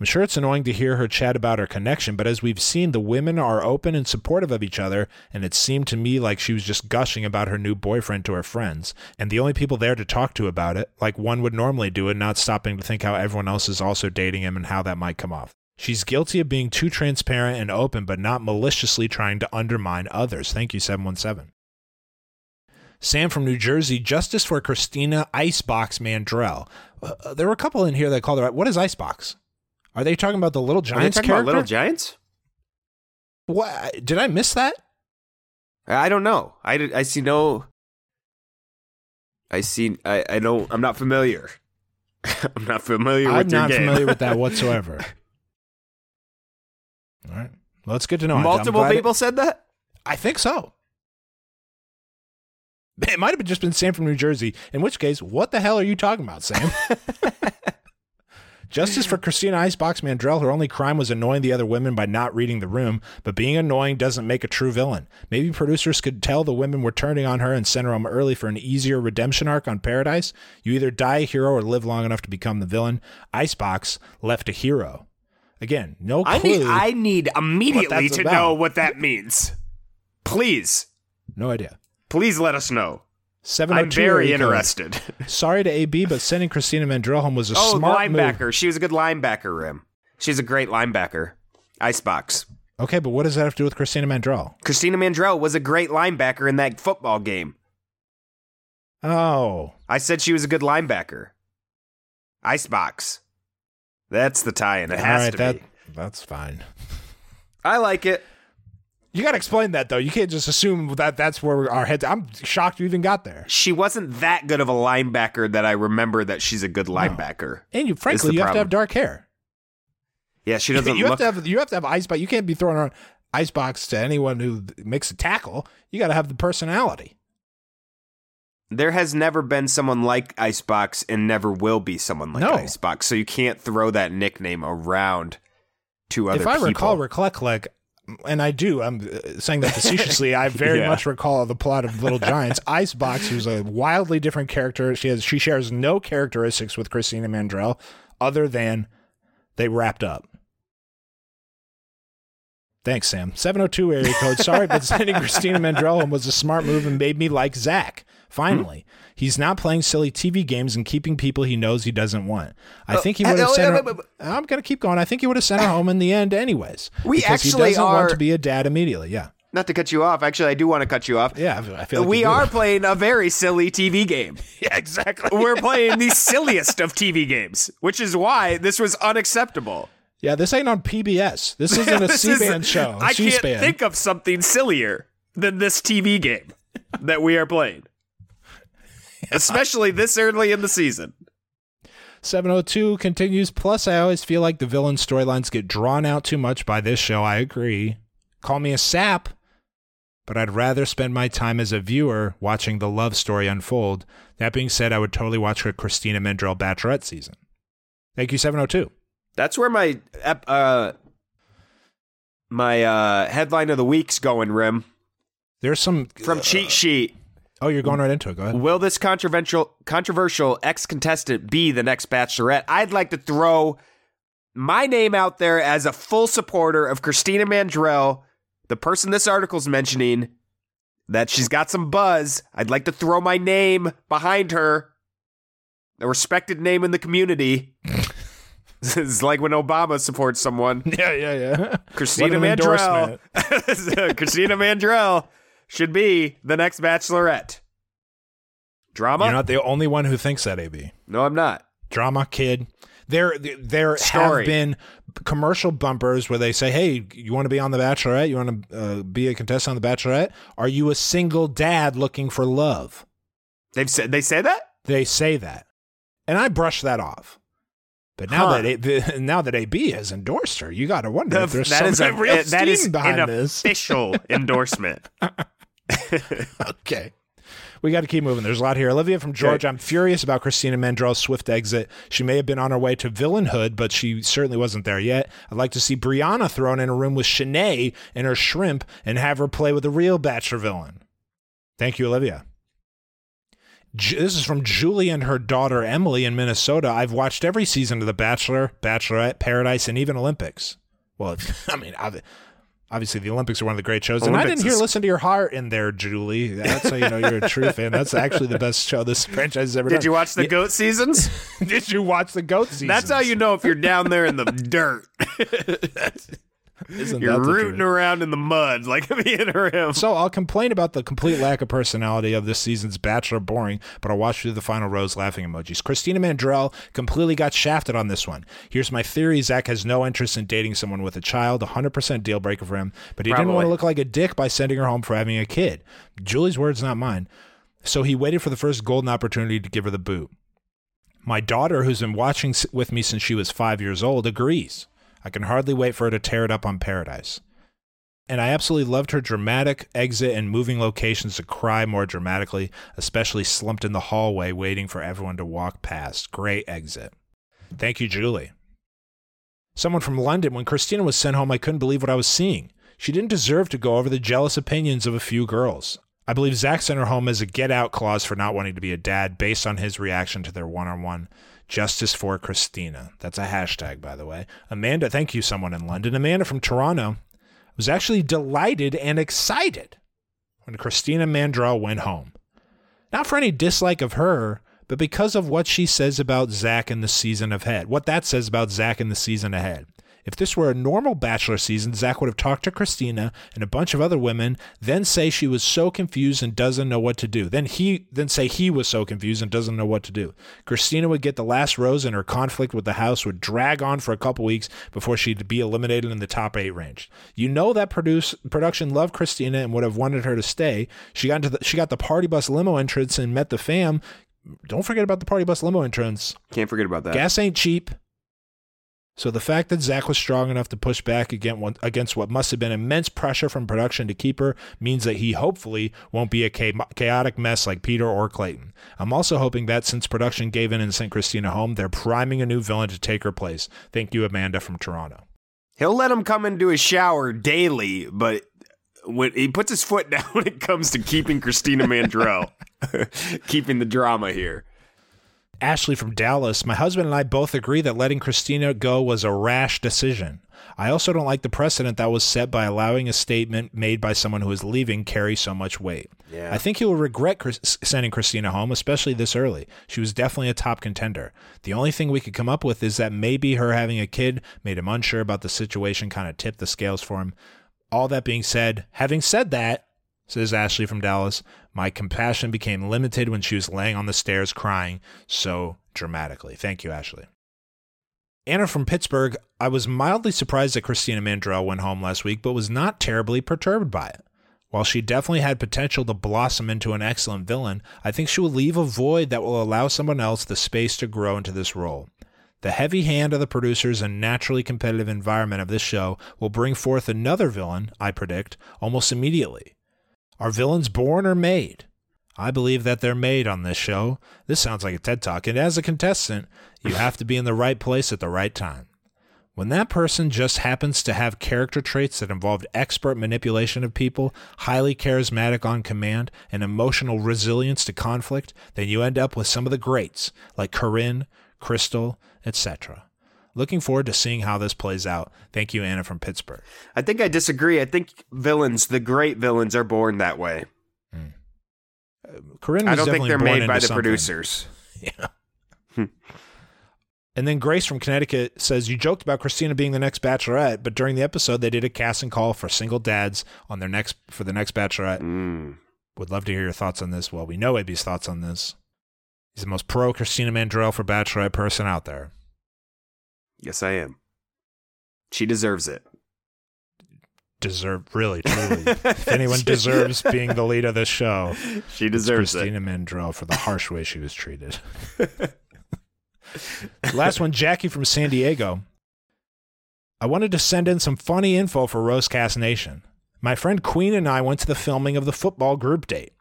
I'm sure it's annoying to hear her chat about her connection, but as we've seen, the women are open and supportive of each other, and it seemed to me like she was just gushing about her new boyfriend to her friends, and the only people there to talk to about it, like one would normally do, and not stopping to think how everyone else is also dating him and how that might come off. She's guilty of being too transparent and open, but not maliciously trying to undermine others. Thank you, 717. Sam from New Jersey, justice for Christina Icebox Mandrell. Uh, there were a couple in here that called her. out. What is Icebox? Are they talking about the Little Are they Giants talking character? about Little Giants? What? Did I miss that? I don't know. I, I see no. I see. I, I don't. I'm not familiar. I'm not familiar I'm with not familiar with that whatsoever. All right. Well, it's good to know. Multiple glad it- people said that. I think so. It might have just been Sam from New Jersey, in which case, what the hell are you talking about, Sam? Justice for Christina Icebox Mandrell, her only crime was annoying the other women by not reading the room, but being annoying doesn't make a true villain. Maybe producers could tell the women were turning on her and send her home early for an easier redemption arc on Paradise. You either die a hero or live long enough to become the villain. Icebox left a hero. Again, no clue. I need. I need immediately to about. know what that means. Please, no idea. please let us know. 702 I'm oh very area code. interested. Sorry to AB, but sending Christina Mandrell home was a oh, smart move. linebacker. She was a good linebacker. Rim. She's a great linebacker. Icebox. Okay, but what does that have to do with Christina Mandrell? Christina Mandrell was a great linebacker in that football game. Oh, I said she was a good linebacker. Icebox. That's the tie-in. It has right, to that be. that's fine. I like it. You got to explain that though. You can't just assume that that's where our heads. I'm shocked you even got there. She wasn't that good of a linebacker that I remember that she's a good linebacker. And you, frankly, you have to have dark hair. Yeah, she doesn't you have look. to have you have to have icebox. You can't be throwing around icebox to anyone who makes a tackle. You got to have the personality. there has never been someone like Icebox, and never will be someone like No. Icebox. So you can't throw that nickname around to other if I people. recall, recollect like, and I do, I'm uh, saying that facetiously. I very Yeah. much recall the plot of Little Giants. Icebox, who's a wildly different character. She has she shares no characteristics with Christina Mandrell, other than they wrapped up. Thanks, Sam. 702 area code. Sorry, but sending Christina Mandrell home was a smart move and made me like Zach. Finally, he's not playing silly TV games and keeping people he knows he doesn't want. I think he uh, would have oh, sent. yeah, her, but- I'm to keep going. I think he would have sent her home in the end, anyways. We actually doesn't are- want to be a dad immediately. Yeah, Not to cut you off. Actually, I do want to cut you off. yeah. I feel like we are playing a very silly TV game. Yeah, exactly. We're playing the silliest of TV games, which is why this was unacceptable. Yeah, this ain't on PBS. This isn't a This is- C-band show. I can't think of something sillier than this TV game that we are playing, especially this early in the season. 702 continues. Plus, I always feel like the villain storylines get drawn out too much by this show. I agree. Call me a sap, but I'd rather spend my time as a viewer watching the love story unfold. That being said, I would totally watch a Christina Mandrell Bachelorette season. Thank you, 702. That's where my uh my uh headline of the week's going, Rim. There's some. From Cheat Sheet. Oh, you're going right into it. Go ahead. Will this controversial controversial ex contestant be the next Bachelorette? I'd like to throw my name out there as a full supporter of Christina Mandrell, the person this article's mentioning. That she's got some buzz. I'd like to throw my name behind her. A respected name in the community. it's like when Obama supports someone. Yeah, yeah, yeah. Christina Mandrell. Christina Mandrell should be the next Bachelorette. Drama? You're not the only one who thinks that, AB. no, I'm not. drama kid. There, there Story. have been commercial bumpers where they say, "Hey, you want to be on The Bachelorette? You want to uh, be a contestant on The Bachelorette? Are you a single dad looking for love?" They've said they say that. They say that, and I brush that off. But now Huh. that A- now that AB has endorsed her, you got to wonder if there's that some is a real that is steam an behind this. official endorsement. Okay. We got to keep moving. There's a lot here. Olivia from Georgia. I'm furious about Christina Mandrell's swift exit. She may have been on her way to villainhood, but she certainly wasn't there yet. I'd like to see Brianna thrown in a room with Shanae and her shrimp and have her play with a real Bachelor villain. Thank you, Olivia. This is from Julie and her daughter Emily in Minnesota. I've watched every season of The Bachelor, Bachelorette, Paradise, and even Olympics. Well, I mean, ob- obviously the Olympics are one of the great shows, and I didn't hear is- "Listen to Your Heart" in there, Julie. That's how you know you're a true fan. That's actually the best show this franchise has ever done. Did you watch the goat seasons? Did you watch the goat season? That's how you know if you're down there in the dirt. You're rooting around in the mud like me and him. So I'll complain about the complete lack of personality of this season's Bachelor boring, but I'll watch through the final rows laughing emojis. Christina Mandrell completely got shafted on this one. Here's my theory: Zach has no interest in dating someone with a child, 100% deal breaker for him. But he didn't want to look like a dick by sending her home for having a kid. Julie's words, not mine. So he waited for the first golden opportunity to give her the boot. My daughter, who's been watching with me since she was five years old, agrees. I can hardly wait for her to tear it up on Paradise and I absolutely loved her dramatic exit and moving locations to cry more dramatically, especially slumped in the hallway waiting for everyone to walk past. Great exit. Thank you, Julie. Someone from London, when Christina was sent home, I couldn't believe what I was seeing. She didn't deserve to go over the jealous opinions of a few girls. I believe Zach sent her home as a get out clause for not wanting to be a dad based on his reaction to their one on one. Justice for Christina. That's a hashtag, by the way. Amanda, thank you, someone in London. Amanda from Toronto was actually delighted and excited when Christina Mandrell went home. Not for any dislike of her, but because of what she says about Zach in the season ahead. What that says about Zach in the season ahead. If this were a normal Bachelor season, Zach would have talked to Christina and a bunch of other women, then say she was so confused and doesn't know what to do. Then he then say he was so confused and doesn't know what to do. Christina would get the last rose and her conflict with the house would drag on for a couple weeks before she'd be eliminated in the top eight range. You know that produce production loved Christina and would have wanted her to stay. She got into the she got the party bus limo entrance and met the fam. Don't forget about the party bus limo entrance. Can't forget about that. Gas ain't cheap. So the fact that Zach was strong enough to push back against what, must have been immense pressure from production to keep her means that he hopefully won't be a chaotic mess like Peter or Clayton. I'm also hoping that since production gave in and sent Christina home, they're priming a new villain to take her place. Thank you, Amanda from Toronto. He'll let him come into his shower daily, but when he puts his foot down when it comes to keeping Christina Mandrell, keeping the drama here. Ashley from Dallas, my husband and I both agree that letting Christina go was a rash decision. I also don't like the precedent that was set by allowing a statement made by someone who is leaving carry so much weight. Yeah. I think he will regret Chris- sending Christina home, especially this early. She was definitely a top contender. The only thing we could come up with is that maybe her having a kid made him unsure about the situation, kind of tipped the scales for him. All that being said, having said that, says Ashley from Dallas, my compassion became limited when she was laying on the stairs crying so dramatically. Thank you, Ashley. Anna from Pittsburgh, I was mildly surprised that Christina Mandrell went home last week, but was not terribly perturbed by it. While she definitely had potential to blossom into an excellent villain, I think she will leave a void that will allow someone else the space to grow into this role. The heavy hand of the producers and naturally competitive environment of this show will bring forth another villain, I predict, almost immediately. Are villains born or made? I believe that they're made on this show. This sounds like a TED Talk, and as a contestant, you have to be in the right place at the right time. When that person just happens to have character traits that involve expert manipulation of people, highly charismatic on command, and emotional resilience to conflict, then you end up with some of the greats like Corinne, Crystal, etc. Looking forward to seeing how this plays out. Thank you, Anna from Pittsburgh. I think I disagree. I think villains, the great villains, are born that way. Corinne I don't think they're made by the something. producers. Yeah. and then Grace from Connecticut says you joked about Christina being the next bachelorette, but during the episode they did a casting call for single dads on their next for the next bachelorette. Mm. Would love to hear your thoughts on this. Well, we know AB's thoughts on this. He's the most pro Christina Mandrell for bachelorette person out there. Yes, I am. She deserves it. Deserve really, truly. if anyone deserves being the lead of this show, She deserves it. Christina Mandrell for the harsh way she was treated. Last one, Jackie from San Diego. I wanted to send in some funny info for Rosecast Nation. My friend Queen and I went to the filming of the football group date.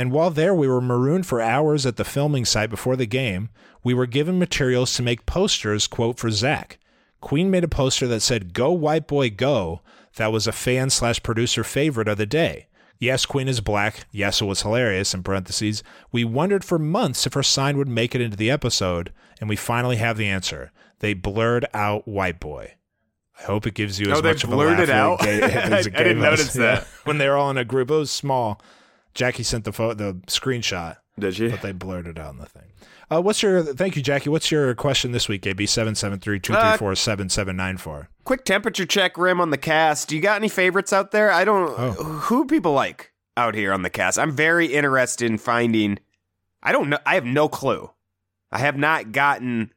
And while there, we were marooned for hours at the filming site before the game. We were given materials to make posters, quote, for Zach. Queen made a poster that said, Go White Boy Go. That was a fan slash producer favorite of the day. Yes, Queen is black. Yes, it was hilarious. In parentheses, we wondered for months if her sign would make it into the episode, and we finally have the answer. They blurred out White Boy. I hope it gives you as Oh, they much of a blurred laugh it out? as it I- as it I didn't us. notice that. when they were all in a group. It was small. Jackie sent the photo, the screenshot, Did she? but they blurred it out in the thing. Uh, what's your? Thank you, Jackie. What's your question this week? AB seven seven three two three four seven seven nine four. Quick temperature check, Rim, on the cast. Do you got any favorites out there? I don't. Oh. Who people like out here on the cast? I'm very interested in finding. I don't know. I have no clue. I have not gotten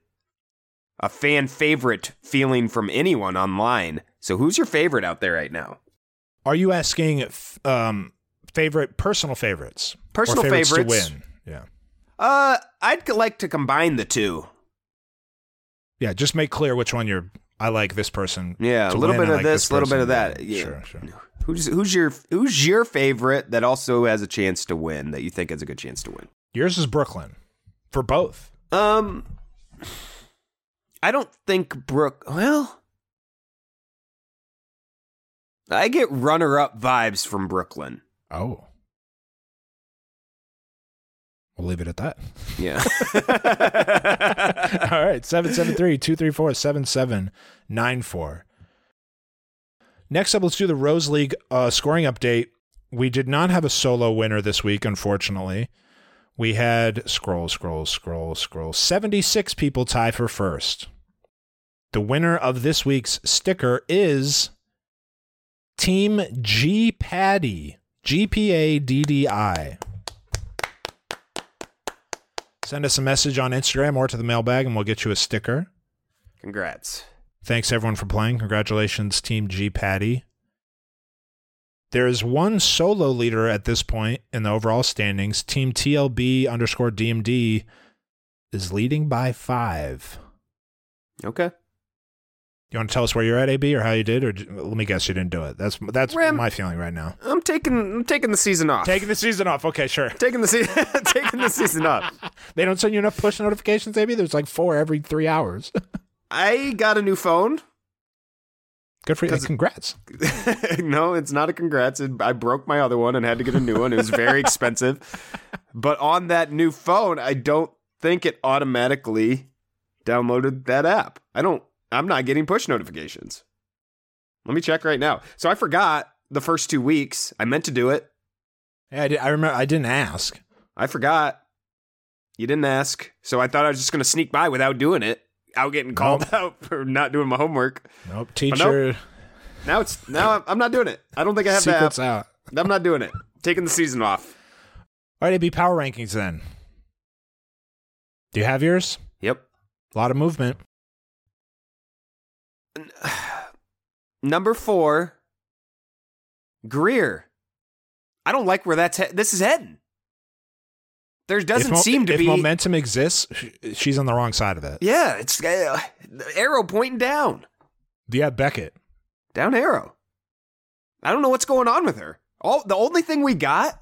a fan favorite feeling from anyone online. So who's your favorite out there right now? Are you asking um, favorite personal favorites? Personal or favorites, favorites. to win? Yeah, Uh, I'd like to combine the two. yeah. Just make clear which one you're. I like this person. Yeah, a little win, bit of like this, a little bit of that. Yeah. Sure, sure. Who's who's your who's your favorite that also has a chance to win that you think has a good chance to win? Yours is Brooklyn for both. Um, I don't think Brook. Well, I get runner-up vibes from Brooklyn. Oh, we'll leave it at that. Yeah. All right, 773-234-7794. Next up, let's do the Rose League uh, scoring update. We did not have a solo winner this week, unfortunately. We had scroll, scroll, scroll, scroll. 76 people tie for first. The winner of this week's sticker is Team G Paddy. G P A D D I. Send us a message on Instagram or to the mailbag and we'll get you a sticker. Congrats. Thanks everyone for playing. Congratulations, Team G Patty. There is one solo leader at this point in the overall standings. Team TLB underscore DMD is leading by five. Okay. You want to tell us where you're at, AB, or how you did, or let me guess you didn't do it. That's that's Ram- my feeling right now. I'm taking I'm taking the season off. Taking the season off. Okay, sure. taking the season taking the season off. They don't send you enough push notifications, AB. There's like four every three hours. I got a new phone. Good for you. Congrats. no, it's not a congrats. I broke my other one and had to get a new one. It was very expensive. But on that new phone, I don't think it automatically downloaded that app. I don't. I'm not getting push notifications. Let me check right now. So I forgot the first two weeks. I meant to do it. Yeah, I, did, I remember. I didn't ask. I forgot. You didn't ask, so I thought I was just going to sneak by without doing it. Out getting called out for not doing my homework. Nope. Teacher. Now it's now I'm not doing it. I don't think I have Secrets the app. out. I'm not doing it. Taking the season off. All right, it be power rankings then. Do you have yours? Yep. A lot of movement. Number four, Greer. I don't like where that's he- this is heading. There doesn't mo- seem to if be momentum exists. She's on the wrong side of it. Yeah, it's uh, arrow pointing down, Yeah, Beckett. down arrow. I don't know what's going on with her. All the only thing we got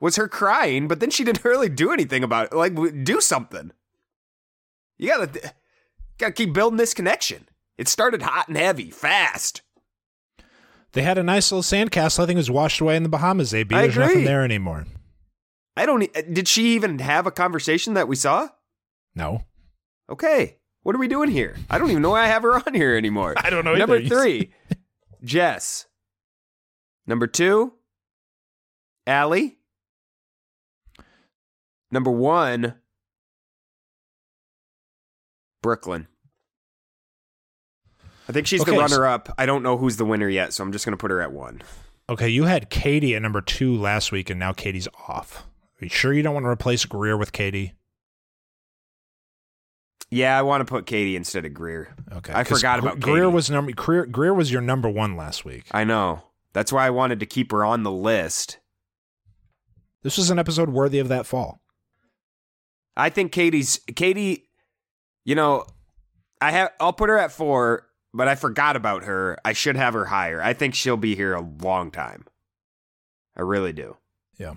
was her crying, but then she didn't really do anything about it. Like do something. You gotta gotta keep building this connection. It started hot and heavy, fast. They had a nice little sandcastle. I think it was washed away in the Bahamas. AB. There's nothing there anymore. I don't. e- uh, Did she even have a conversation that we saw? No. Okay, what are we doing here? I don't even know why I have her on here anymore. I don't know Number either. three, Jess. Number two, Aly. Number one, Brooklyn. I think she's Okay, the runner up. I don't know who's the winner yet, so I'm just going to put her at one. Okay, you had Kaity at number two last week, and now Kaity's off. Are you sure you don't want to replace Greer with Kaity? Yeah, I want to put Kaity instead of Greer. Okay, I forgot about Greer Kaity. was number Greer, Greer was your number one last week. I know. That's why I wanted to keep her on the list. This was an episode worthy of that fall. I think Kaity's Kaity. You know, I have. I'll put her at four, but I forgot about her. I should have her higher. I think she'll be here a long time. I really do. Yeah.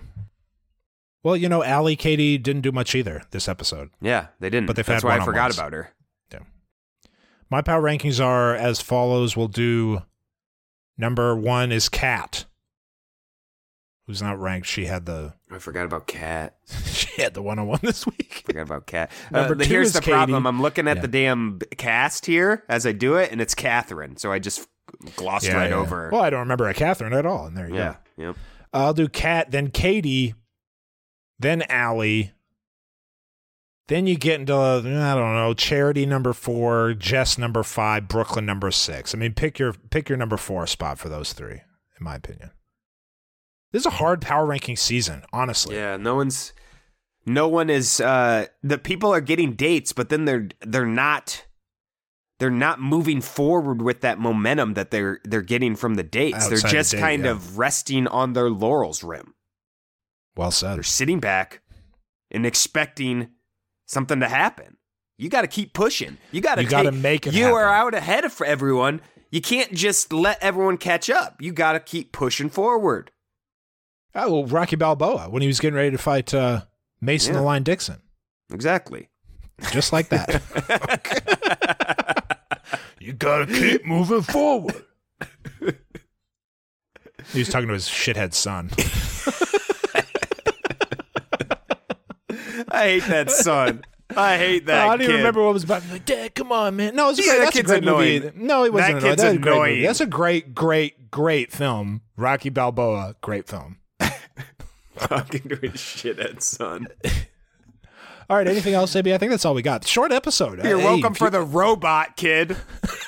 Well, you know, Aly, Kaity didn't do much either this episode. Yeah, they didn't. But they've That's had why I forgot about her. Yeah. My power rankings are as follows. We'll do number one is Kat, who's not ranked. She had the I forgot about Kat. she had the one on one this week. Forgot about Kat. Number Uh, two here's is the Kaity. problem. I'm looking at Yeah. the damn cast here as I do it, and it's Catherine. So I just glossed Yeah, right yeah. over. Well, I don't remember a Catherine at all. And there you yeah. go. Yep. I'll do Kat, then Kaity, then Aly. Then you get into I don't know Charity number four, Jess number five, Brooklyn number six. I mean, pick your pick your number four spot for those three, in my opinion. This is a hard power ranking season, honestly. Yeah, no one's no one is uh the people are getting dates, but then they're they're not they're not moving forward with that momentum that they're they're getting from the dates. they're Outside the just date, kind yeah. of resting on their laurels rim. Well said. They're sitting back and expecting something to happen. You got to keep pushing. You got to You gotta make it You are out ahead of everyone. You can't just let everyone catch up. You got to keep pushing forward. Oh, well, Rocky Balboa when he was getting ready to fight uh, Mason Yeah. the Line Dixon, Exactly. just like that. you gotta keep moving forward. he was talking to his shithead son. I hate that son. I hate that. Oh, I don't even remember what was about. Like, Dad, come on, man. No, it's a Yeah, great, that that's a kid's great annoying. movie. No, it wasn't That annoying. kid's That's a great movie. annoying. That's a great, great, great film. Rocky Balboa, great film. Talking to his shithead son. All right, anything else, AB? I think that's all we got. Short episode. You're Hey, welcome for keep- the robot kid.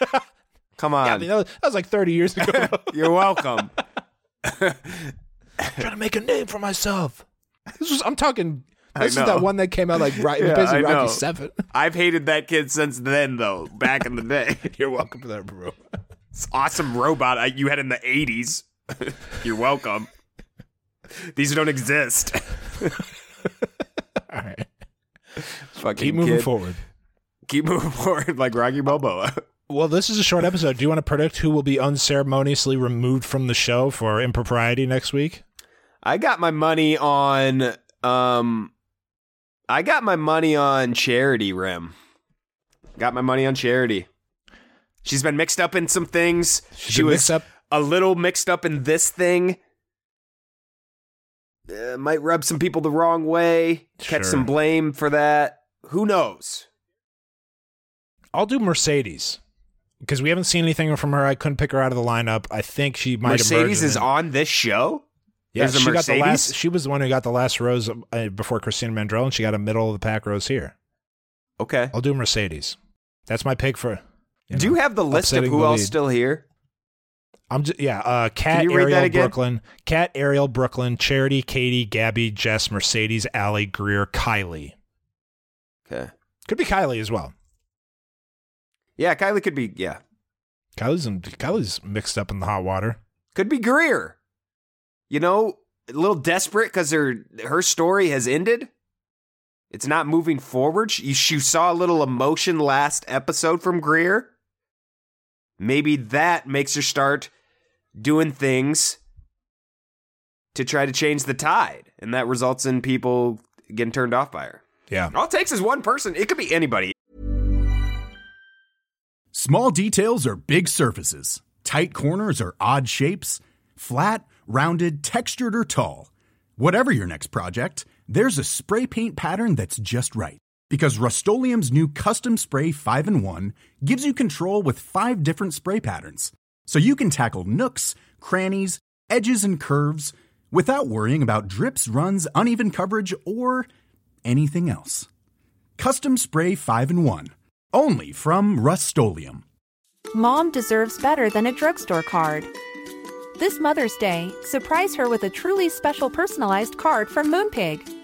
Come on. Yeah, I mean, that was, that was like 30 years ago. You're welcome. trying to make a name for myself. This was I'm talking. This is that one that came out like right, Yeah, basically. Rocky Seven. I've hated that kid since then, though. Back in the day, You're welcome for that, bro. This awesome robot I- you had in the '80s. You're welcome. These don't exist. All right, Fucking keep moving kid. forward. Keep moving forward like Rocky Balboa. Well, this is a short episode. Do you want to predict who will be unceremoniously removed from the show for impropriety next week? I got my money on um I got my money on Charity Rim. Got my money on Charity. She's been mixed up in some things. She's she was up- a little mixed up in this thing. Uh, might rub some people the wrong way. Catch Sure. some blame for that. who knows? I'll do Mercedes because we haven't seen anything from her. I couldn't pick her out of the lineup. I think she might. Have Mercedes is on this show. Yeah, There's she got the last. She was the one who got the last rose uh, before Christina Mandrell, and she got a middle of the pack rose here. Okay. I'll do Mercedes. That's my pick for. you Do know, you have the list of who else lead. still here? I'm just yeah. Uh, Kat, you read that Ariel. Brooklyn, Kat, Ariel, Brooklyn, Charity, Kaity, Gabi, Jess, Mercedes, Aly, Greer, Kylee. Okay. Could be Kylee as well. Yeah, Kylee could be. Yeah, Kylee's in, Kylee's mixed up in the hot water. could be Greer. You know, a little desperate because her her story has ended. It's not moving forward. She, she saw a little emotion last episode from Greer. Maybe that makes her start doing things to try to change the tide, and that results in people getting turned off by her. Yeah. All it takes is one person. It could be anybody. Small details are big surfaces. Tight corners are odd shapes. Flat, rounded, textured, or tall. Whatever your next project, there's a spray paint pattern that's just right. Because Rust new Custom Spray 5 and 1 gives you control with five different spray patterns. So you can tackle nooks, crannies, edges, and curves without worrying about drips, runs, uneven coverage, or anything else. Custom Spray 5 and 1. Only from Rust Mom deserves better than a drugstore card. This Mother's Day, surprise her with a truly special personalized card from Moonpig.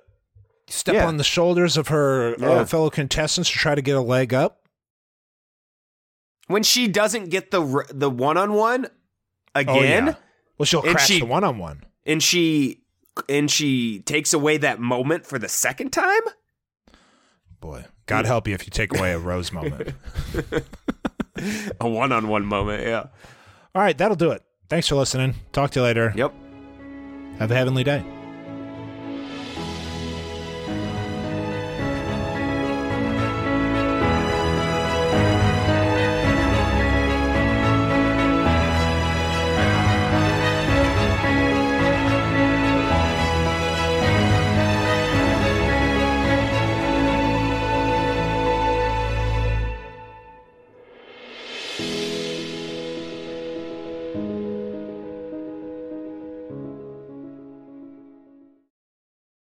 step Yeah. on the shoulders of her Yeah. uh, fellow contestants to try to get a leg up. when she doesn't get the the one on one again, Oh, yeah. Well, she'll crash she- the one on one. and she and she takes away that moment for the second time. Boy, God help you if you take away a rose moment. A one on one moment, yeah. All right, that'll do it. Thanks for listening. Talk to you later. Yep. Have a heavenly day.